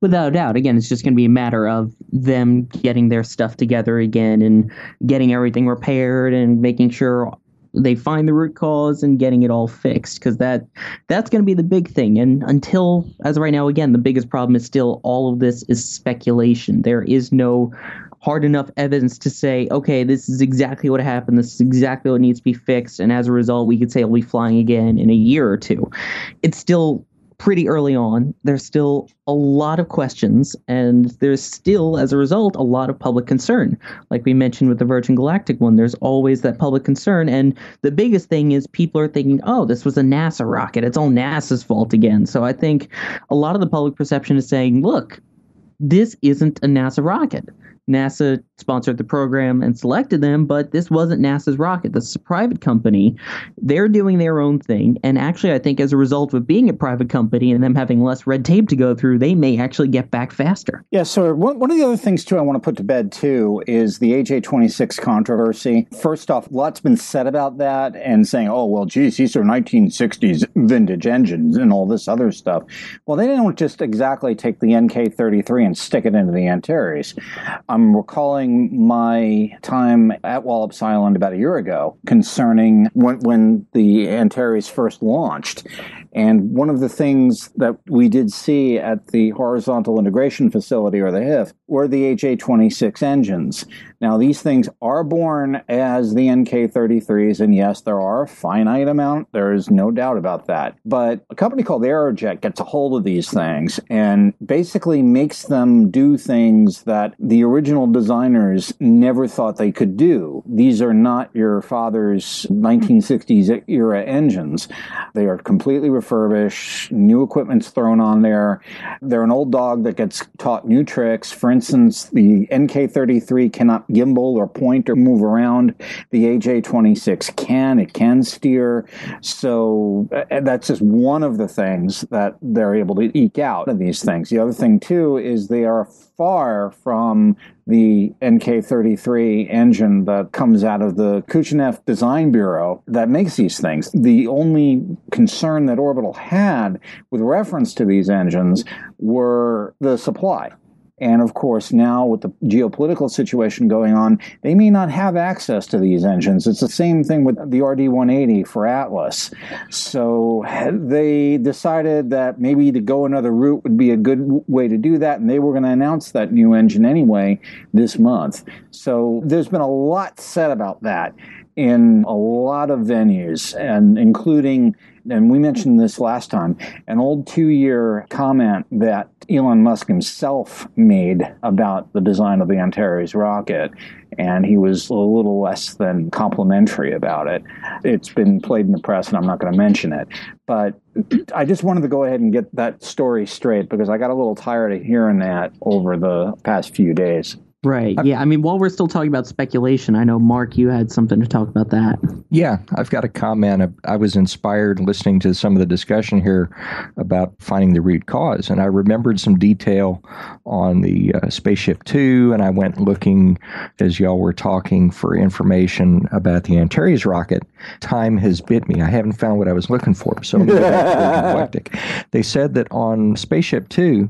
Without a doubt. Again, it's just going to be a matter of them getting their stuff together again and getting everything repaired and making sure they find the root cause and getting it all fixed because that that's going to be the big thing. And until as right now again the biggest problem is still all of this is speculation. There is no hard enough evidence to say okay this is exactly what happened. This is exactly what needs to be fixed. And as a result we could say it'll be flying again in a year or two. It's still pretty early on. There's still a lot of questions, and there's still, as a result, a lot of public concern. Like we mentioned with the Virgin Galactic one, there's always that public concern. And the biggest thing is people are thinking, oh, this was a NASA rocket. It's all NASA's fault again. So I think a lot of the public perception is saying, look, this isn't a NASA rocket. NASA sponsored the program and selected them, but this wasn't NASA's rocket. This is a private company. They're doing their own thing. And actually, I think as a result of being a private company and them having less red tape to go through, they may actually get back faster. Yeah, so one, one of the other things, too, I want to put to bed, too, is the AJ 26 controversy. First off, lots been said about that and saying, oh, well, geez, these are 1960s vintage engines and all this other stuff. Well, they don't just exactly take the NK 33 and stick it into the Antares. I'm recalling my time at Wallops Island about a year ago concerning when, when the Antares first launched. And one of the things that we did see at the Horizontal Integration Facility, or the HIF, were the AJ26 engines. Now, these things are born as the NK33s, and yes, there are a finite amount. There is no doubt about that. But a company called Aerojet gets a hold of these things and basically makes them do things that the original designers never thought they could do. These are not your father's 1960s era engines. They are completely refurbished, new equipment's thrown on there. They're an old dog that gets taught new tricks. For instance, the NK33 cannot gimbal or point or move around. The AJ26 can, it can steer. So uh, that's just one of the things that they're able to eke out of these things. The other thing, too, is they are far from the NK33 engine that comes out of the Kuchenev Design Bureau that makes these things. The only concern that Orbital had with reference to these engines were the supply. And of course, now with the geopolitical situation going on, they may not have access to these engines. It's the same thing with the RD 180 for Atlas. So they decided that maybe to go another route would be a good way to do that. And they were going to announce that new engine anyway this month. So there's been a lot said about that in a lot of venues, and including and we mentioned this last time, an old two year comment that Elon Musk himself made about the design of the Antares rocket, and he was a little less than complimentary about it. It's been played in the press, and I'm not going to mention it. But I just wanted to go ahead and get that story straight because I got a little tired of hearing that over the past few days. Right. Yeah. I mean, while we're still talking about speculation, I know Mark, you had something to talk about that. Yeah, I've got a comment. I was inspired listening to some of the discussion here about finding the root cause, and I remembered some detail on the uh, Spaceship Two, and I went looking as y'all were talking for information about the Antares rocket. Time has bit me. I haven't found what I was looking for, so I'm eclectic. [LAUGHS] They said that on Spaceship Two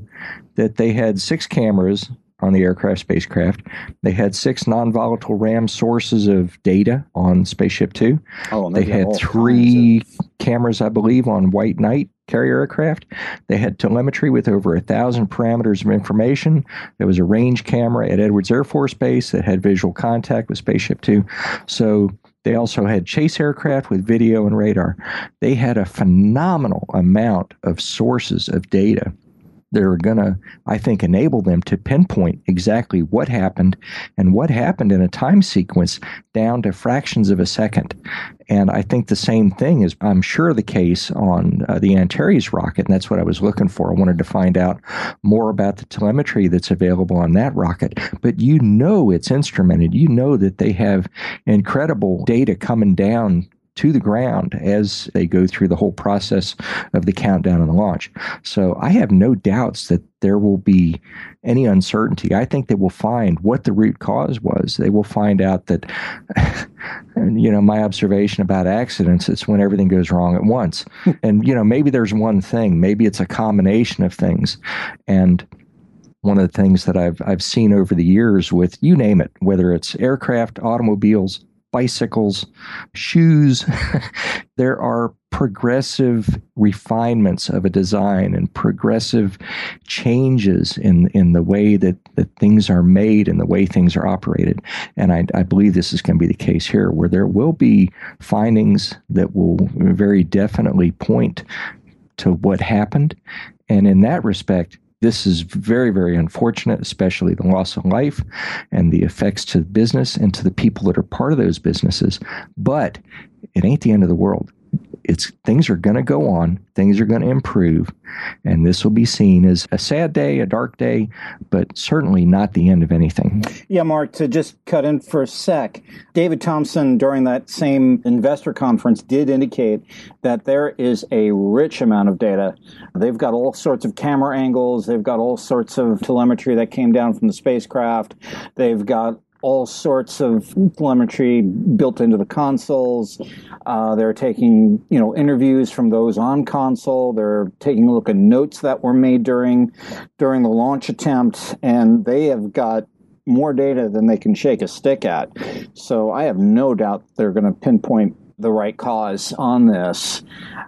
that they had six cameras on the aircraft spacecraft. They had six non-volatile RAM sources of data on Spaceship Two. Oh, they, they had three cameras, I believe, on White Knight carrier aircraft. They had telemetry with over a thousand parameters of information. There was a range camera at Edwards Air Force Base that had visual contact with Spaceship Two. So they also had chase aircraft with video and radar. They had a phenomenal amount of sources of data that are going to, I think, enable them to pinpoint exactly what happened and what happened in a time sequence down to fractions of a second. And I think the same thing is, I'm sure, the case on uh, the Antares rocket, and that's what I was looking for. I wanted to find out more about the telemetry that's available on that rocket. But you know it's instrumented. You know that they have incredible data coming down to the ground as they go through the whole process of the countdown and the launch. So I have no doubts that there will be any uncertainty. I think they will find what the root cause was. They will find out that, [LAUGHS] you know, my observation about accidents is when everything goes wrong at once. [LAUGHS] and, you know, maybe there's one thing, maybe it's a combination of things. And, one of the things that I've I've seen over the years with you name it, whether it's aircraft, automobiles, bicycles, shoes. [LAUGHS] there are progressive refinements of a design and progressive changes in in the way that, that things are made and the way things are operated. And I, I believe this is going to be the case here, where there will be findings that will very definitely point to what happened. And in that respect, this is very, very unfortunate, especially the loss of life and the effects to the business and to the people that are part of those businesses. But it ain't the end of the world it's things are going to go on, things are going to improve, and this will be seen as a sad day, a dark day, but certainly not the end of anything. Yeah, Mark, to just cut in for a sec, David Thompson during that same investor conference did indicate that there is a rich amount of data. They've got all sorts of camera angles, they've got all sorts of telemetry that came down from the spacecraft, they've got all sorts of telemetry built into the consoles. Uh, they're taking, you know, interviews from those on console. They're taking a look at notes that were made during during the launch attempt, and they have got more data than they can shake a stick at. So I have no doubt they're going to pinpoint the right cause on this.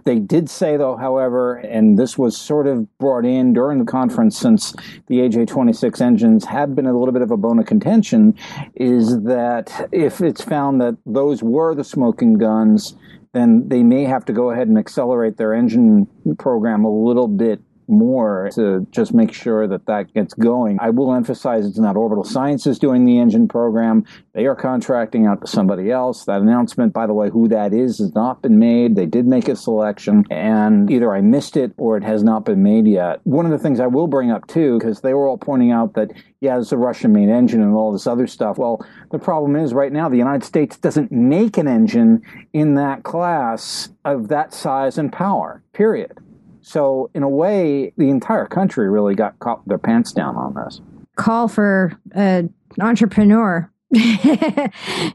They did say, though, however, and this was sort of brought in during the conference since the AJ 26 engines have been a little bit of a bone of contention, is that if it's found that those were the smoking guns, then they may have to go ahead and accelerate their engine program a little bit more to just make sure that that gets going. I will emphasize it's not Orbital Sciences doing the engine program. They are contracting out to somebody else. That announcement, by the way, who that is, has not been made. They did make a selection, and either I missed it or it has not been made yet. One of the things I will bring up too, because they were all pointing out that, yeah, it's a Russian made engine and all this other stuff. Well, the problem is right now the United States doesn't make an engine in that class of that size and power, period. So, in a way, the entire country really got caught their pants down on this. Call for an entrepreneur. [LAUGHS]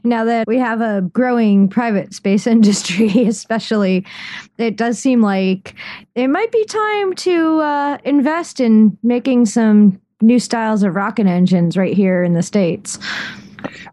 now that we have a growing private space [LAUGHS] industry, especially, it does seem like it might be time to uh, invest in making some new styles of rocket engines right here in the States.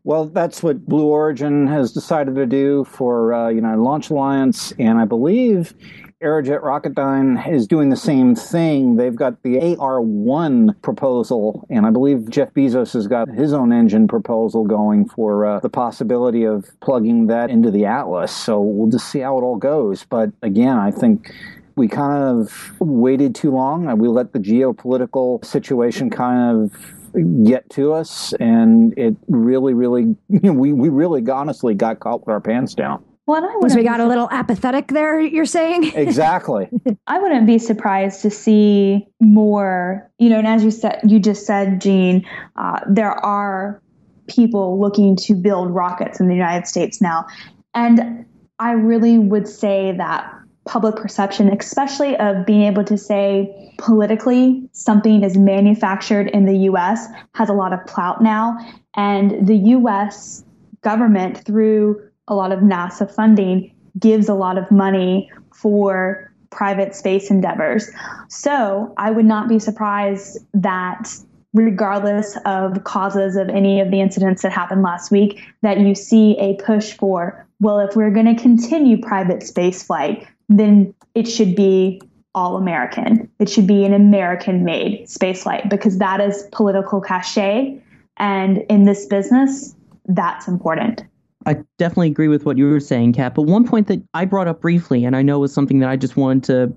Well, that's what Blue Origin has decided to do for uh, United Launch Alliance, and I believe Aerojet Rocketdyne is doing the same thing. They've got the AR1 proposal, and I believe Jeff Bezos has got his own engine proposal going for uh, the possibility of plugging that into the Atlas. So we'll just see how it all goes. But again, I think we kind of waited too long. We let the geopolitical situation kind of get to us, and it really, really, [LAUGHS] we, we really honestly got caught with our pants down. Well, I we got a little apathetic there, you're saying? [LAUGHS] Exactly. I wouldn't be surprised to see more, you know, and as you said, you just said, Gene, uh, there are people looking to build rockets in the United States now. And I really would say that public perception, especially of being able to say politically something is manufactured in the US, has a lot of clout now. And the US government, through a lot of NASA funding gives a lot of money for private space endeavors. So I would not be surprised that regardless of causes of any of the incidents that happened last week, that you see a push for, well, if we're going to continue private space flight, then it should be all American. It should be an American made space flight because that is political cachet. And in this business, that's important. I definitely agree with what you were saying, Kat. But one point that I brought up briefly, and I know was something that I just wanted to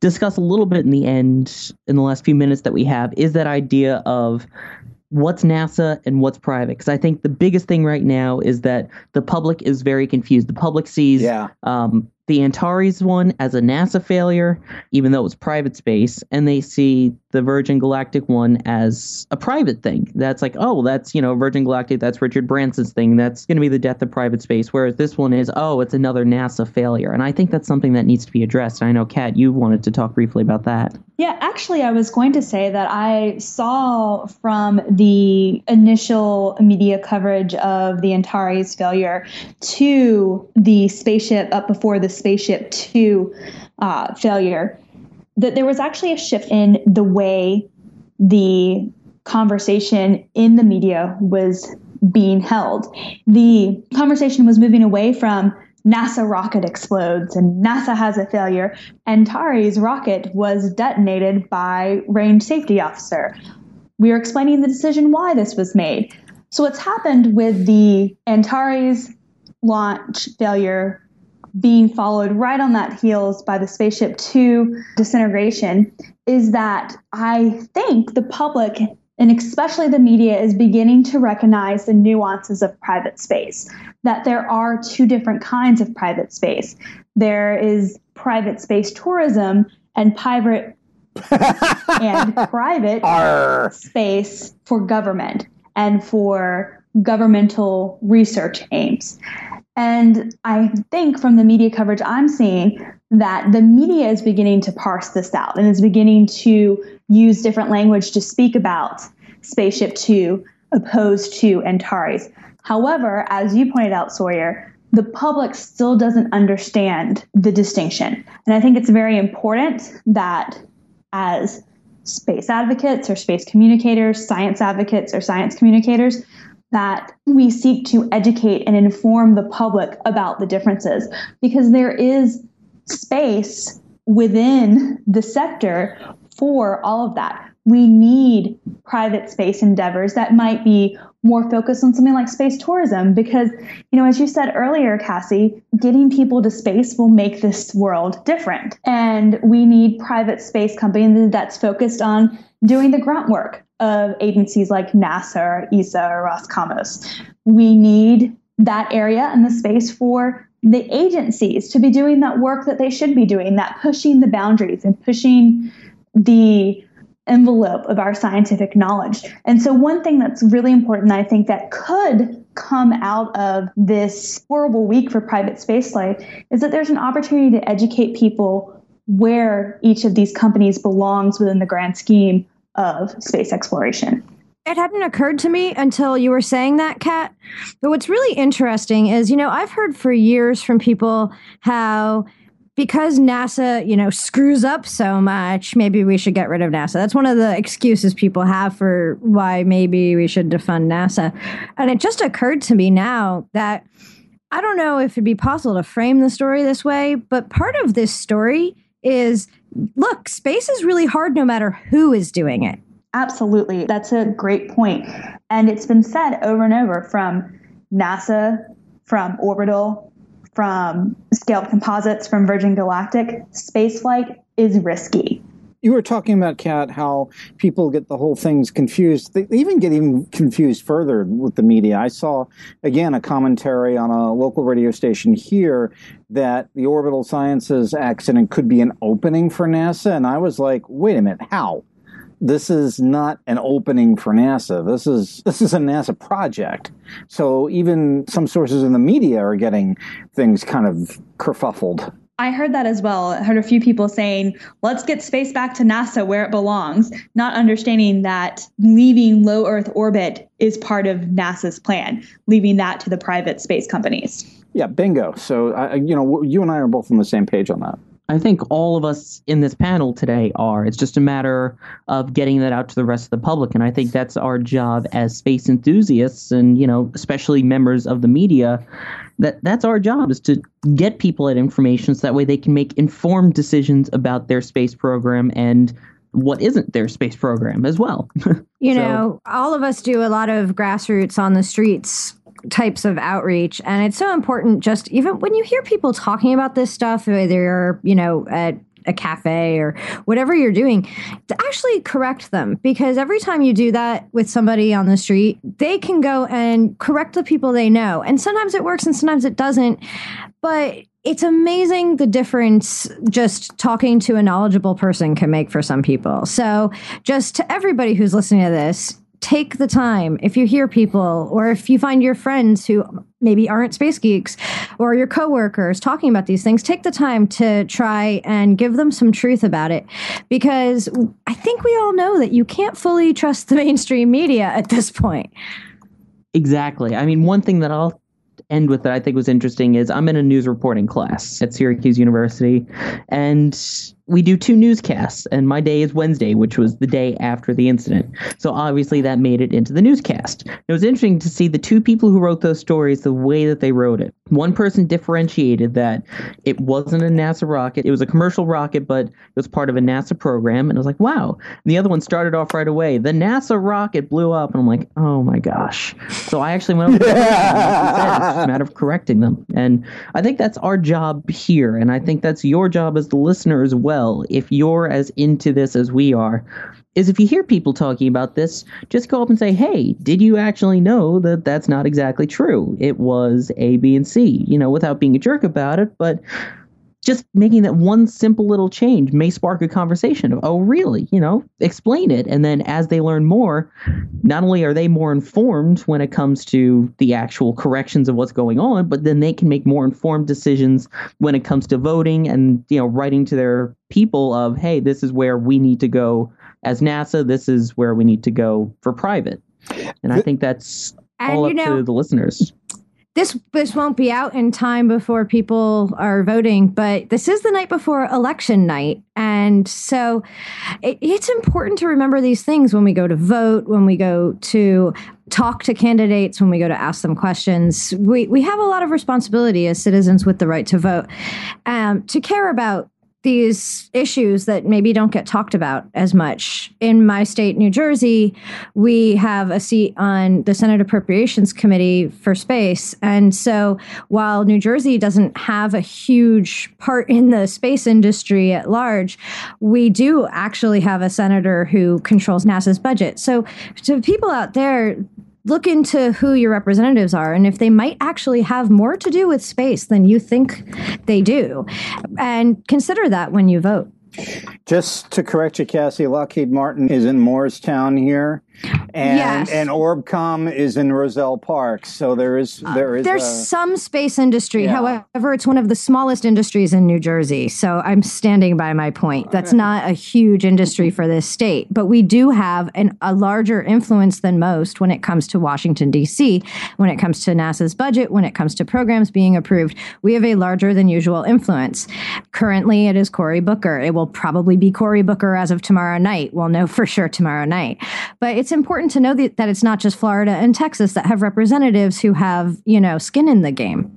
discuss a little bit in the end, in the last few minutes that we have, is that idea of what's NASA and what's private. Because I think the biggest thing right now is that the public is very confused. The public sees yeah. um, the Antares one as a NASA failure, even though it was private space, and they see the Virgin Galactic one as a private thing. That's like, oh, that's, you know, Virgin Galactic, that's Richard Branson's thing. That's going to be the death of private space. Whereas this one is, oh, it's another NASA failure. And I think that's something that needs to be addressed. And I know, Kat, you wanted to talk briefly about that. Yeah, actually, I was going to say that I saw from the initial media coverage of the Antares failure to the spaceship up before the Spaceship Two uh, failure, that there was actually a shift in the way the conversation in the media was being held. The conversation was moving away from NASA rocket explodes and NASA has a failure. Antares rocket was detonated by range safety officer. We are explaining the decision why this was made. So what's happened with the Antares launch failure being followed right on that heels by the Spaceship Two disintegration is that I think the public and especially the media is beginning to recognize the nuances of private space that there are two different kinds of private space there is private space tourism and private [LAUGHS] and private Arr. space for government and for governmental research aims. And I think from the media coverage I'm seeing that the media is beginning to parse this out and is beginning to use different language to speak about Spaceship Two opposed to Antares. However, as you pointed out, Sawyer, the public still doesn't understand the distinction. And I think it's very important that as space advocates or space communicators, science advocates or science communicators, that we seek to educate and inform the public about the differences because there is space within the sector for all of that. We need private space endeavors that might be more focused on something like space tourism because, you know, as you said earlier, Cassie, getting people to space will make this world different. And we need private space companies that's focused on doing the grunt work of agencies like NASA or ESA or Roscosmos. We need that area and the space for the agencies to be doing that work that they should be doing, that pushing the boundaries and pushing the envelope of our scientific knowledge. And so, one thing that's really important, I think, that could come out of this horrible week for private spaceflight is that there's an opportunity to educate people where each of these companies belongs within the grand scheme of space exploration. It hadn't occurred to me until you were saying that, Kat. But what's really interesting is, you know, I've heard for years from people how because NASA, you know, screws up so much, maybe we should get rid of NASA. That's one of the excuses people have for why maybe we should defund NASA. And it just occurred to me now that I don't know if it'd be possible to frame the story this way, but part of this story is look, space is really hard no matter who is doing it. Absolutely. That's a great point. And it's been said over and over from NASA, from Orbital, from Scaled Composites, from Virgin Galactic spaceflight is risky. You were talking about Kat how people get the whole things confused. They even get even confused further with the media. I saw again a commentary on a local radio station here that the orbital sciences accident could be an opening for NASA, and I was like, wait a minute, how? This is not an opening for NASA. This is this is a NASA project. So even some sources in the media are getting things kind of kerfuffled. I heard that as well. I heard a few people saying, let's get space back to NASA where it belongs, not understanding that leaving low Earth orbit is part of NASA's plan, leaving that to the private space companies. Yeah, bingo. So, uh, you know, you and I are both on the same page on that. I think all of us in this panel today are. It's just a matter of getting that out to the rest of the public. And I think that's our job as space enthusiasts and, you know, especially members of the media. That that's our job is to get people that information so that way they can make informed decisions about their space program and what isn't their space program as well. [LAUGHS] You So- know, all of us do a lot of grassroots on the streets types of outreach. And it's so important just even when you hear people talking about this stuff whether you're you know at a cafe or whatever you're doing to actually correct them. Because every time you do that with somebody on the street they can go and correct the people they know. And sometimes it works and sometimes it doesn't. But it's amazing the difference just talking to a knowledgeable person can make for some people. So just to everybody who's listening to this take the time if you hear people or if you find your friends who maybe aren't space geeks or your coworkers talking about these things take the time to try and give them some truth about it because i think we all know that you can't fully trust the mainstream media at this point Exactly. I mean, one thing that I'll end with that I think was interesting is I'm in a news reporting class at Syracuse University, and we do two newscasts, and my day is Wednesday, which was the day after the incident. So obviously that made it into the newscast. It was interesting to see the two people who wrote those stories, the way that they wrote it. One person differentiated that it wasn't a NASA rocket, it was a commercial rocket, but it was part of a NASA program. And I was like, wow. And the other one started off right away. The NASA rocket blew up. And I'm like, oh my gosh. So I actually went over to the person, said, it's just a matter of correcting them. And I think that's our job here. And I think that's your job as the listener as well. If you're as into this as we are, is if you hear people talking about this, just go up and say, hey, did you actually know that that's not exactly true? It was A, B, and C, you know, without being a jerk about it, but just making that one simple little change may spark a conversation of, oh, really? You know, explain it. And then as they learn more, not only are they more informed when it comes to the actual corrections of what's going on, but then they can make more informed decisions when it comes to voting and, you know, writing to their people of, hey, this is where we need to go as NASA, this is where we need to go for private. And I think that's And, all up know- to the listeners. This this won't be out in time before people are voting but this is the night before election night. And so it, it's important to remember these things when we go to vote when we go to talk to candidates when we go to ask them questions. We, we have a lot of responsibility as citizens with the right to vote um, to care about these issues that maybe don't get talked about as much. In my state, New Jersey, we have a seat on the Senate Appropriations Committee for space. And so while New Jersey doesn't have a huge part in the space industry at large, we do actually have a senator who controls NASA's budget. So to people out there, look into who your representatives are and if they might actually have more to do with space than you think they do. And consider that when you vote. Just to correct you, Cassie, Lockheed Martin is in Moorestown here, and Yes. and ORBCOMM is in Roselle Park. So there is uh, there is There's a- some space industry. Yeah. However, it's one of the smallest industries in New Jersey. So I'm standing by my point. That's not a huge industry for this state, but we do have an, a larger influence than most when it comes to Washington, D.C., when it comes to NASA's budget, when it comes to programs being approved. We have a larger than usual influence. Currently, it is Cory Booker. It will probably be Cory Booker as of tomorrow night. We'll know for sure tomorrow night. But it's important to know that, that it's not just Florida and Texas that have representatives who have, you know, skin in the game.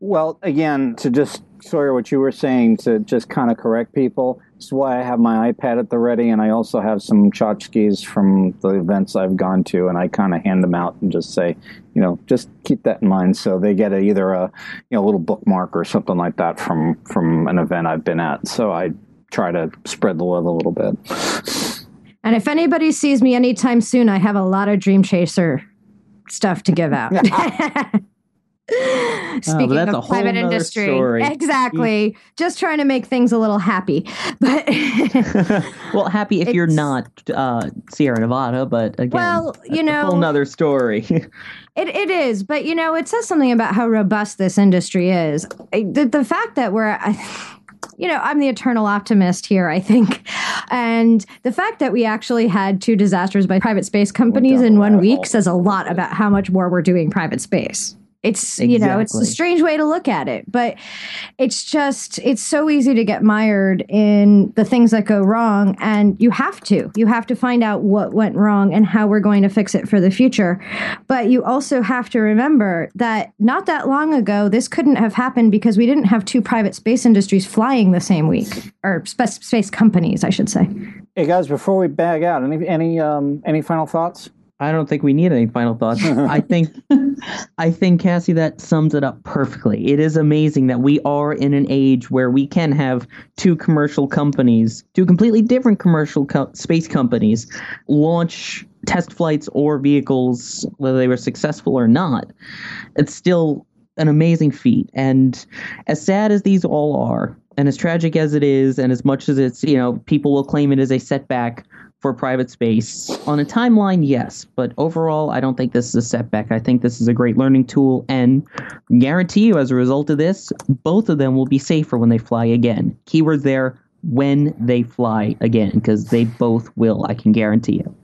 Well, again, to just Sawyer, what you were saying to just kind of correct people. Is why I have my iPad at the ready, and I also have some tchotchkes from the events I've gone to, and I kind of hand them out and just say, you know, just keep that in mind, so they get a, either a you know little bookmark or something like that from from an event I've been at. So I try to spread the love a little bit. And if anybody sees me anytime soon, I have a lot of Dream Chaser stuff to give out. [LAUGHS] [LAUGHS] Speaking that's a of private industry, story. exactly. Just trying to make things a little happy, [LAUGHS] but well, happy if you're not uh, Sierra Nevada, but again, Well, you know, a whole know- nother story. It, it is, but you know, it says something about how robust this industry is. I- The, the fact that we're, I, you know, I'm the eternal optimist here, I think. And the fact that we actually had two disasters by private space companies in one week says a lot about how much more we're doing private space. It's, you know, it's a strange way to look at it, but it's just, it's so easy to get mired in the things that go wrong. And you have to, you have to find out what went wrong and how we're going to fix it for the future. But you also have to remember that not that long ago, this couldn't have happened because we didn't have two private space industries flying the same week, or space companies, I should say. Hey guys, before we bag out, any any um any final thoughts? I don't think we need any final thoughts. I [LAUGHS] think, I think Cassie, that sums it up perfectly. It is amazing that we are in an age where we can have two commercial companies, two completely different commercial co- space companies, launch test flights or vehicles, whether they were successful or not. It's still an amazing feat. And as sad as these all are, and as tragic as it is, and as much as it's, you know, people will claim it as a setback for private space. On a timeline, yes, but overall, I don't think this is a setback. I think this is a great learning tool, and guarantee you, as a result of this, both of them will be safer when they fly again. Keywords there: when they fly again, because they both will. I can guarantee you.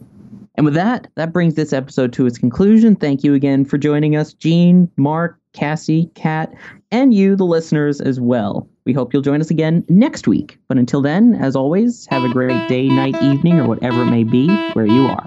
And with that, that brings this episode to its conclusion. Thank you again for joining us, Gene, Mark, Cassie, Kat, and you, the listeners, as well. We hope you'll join us again next week. But until then, as always, have a great day, night, evening, or whatever it may be where you are.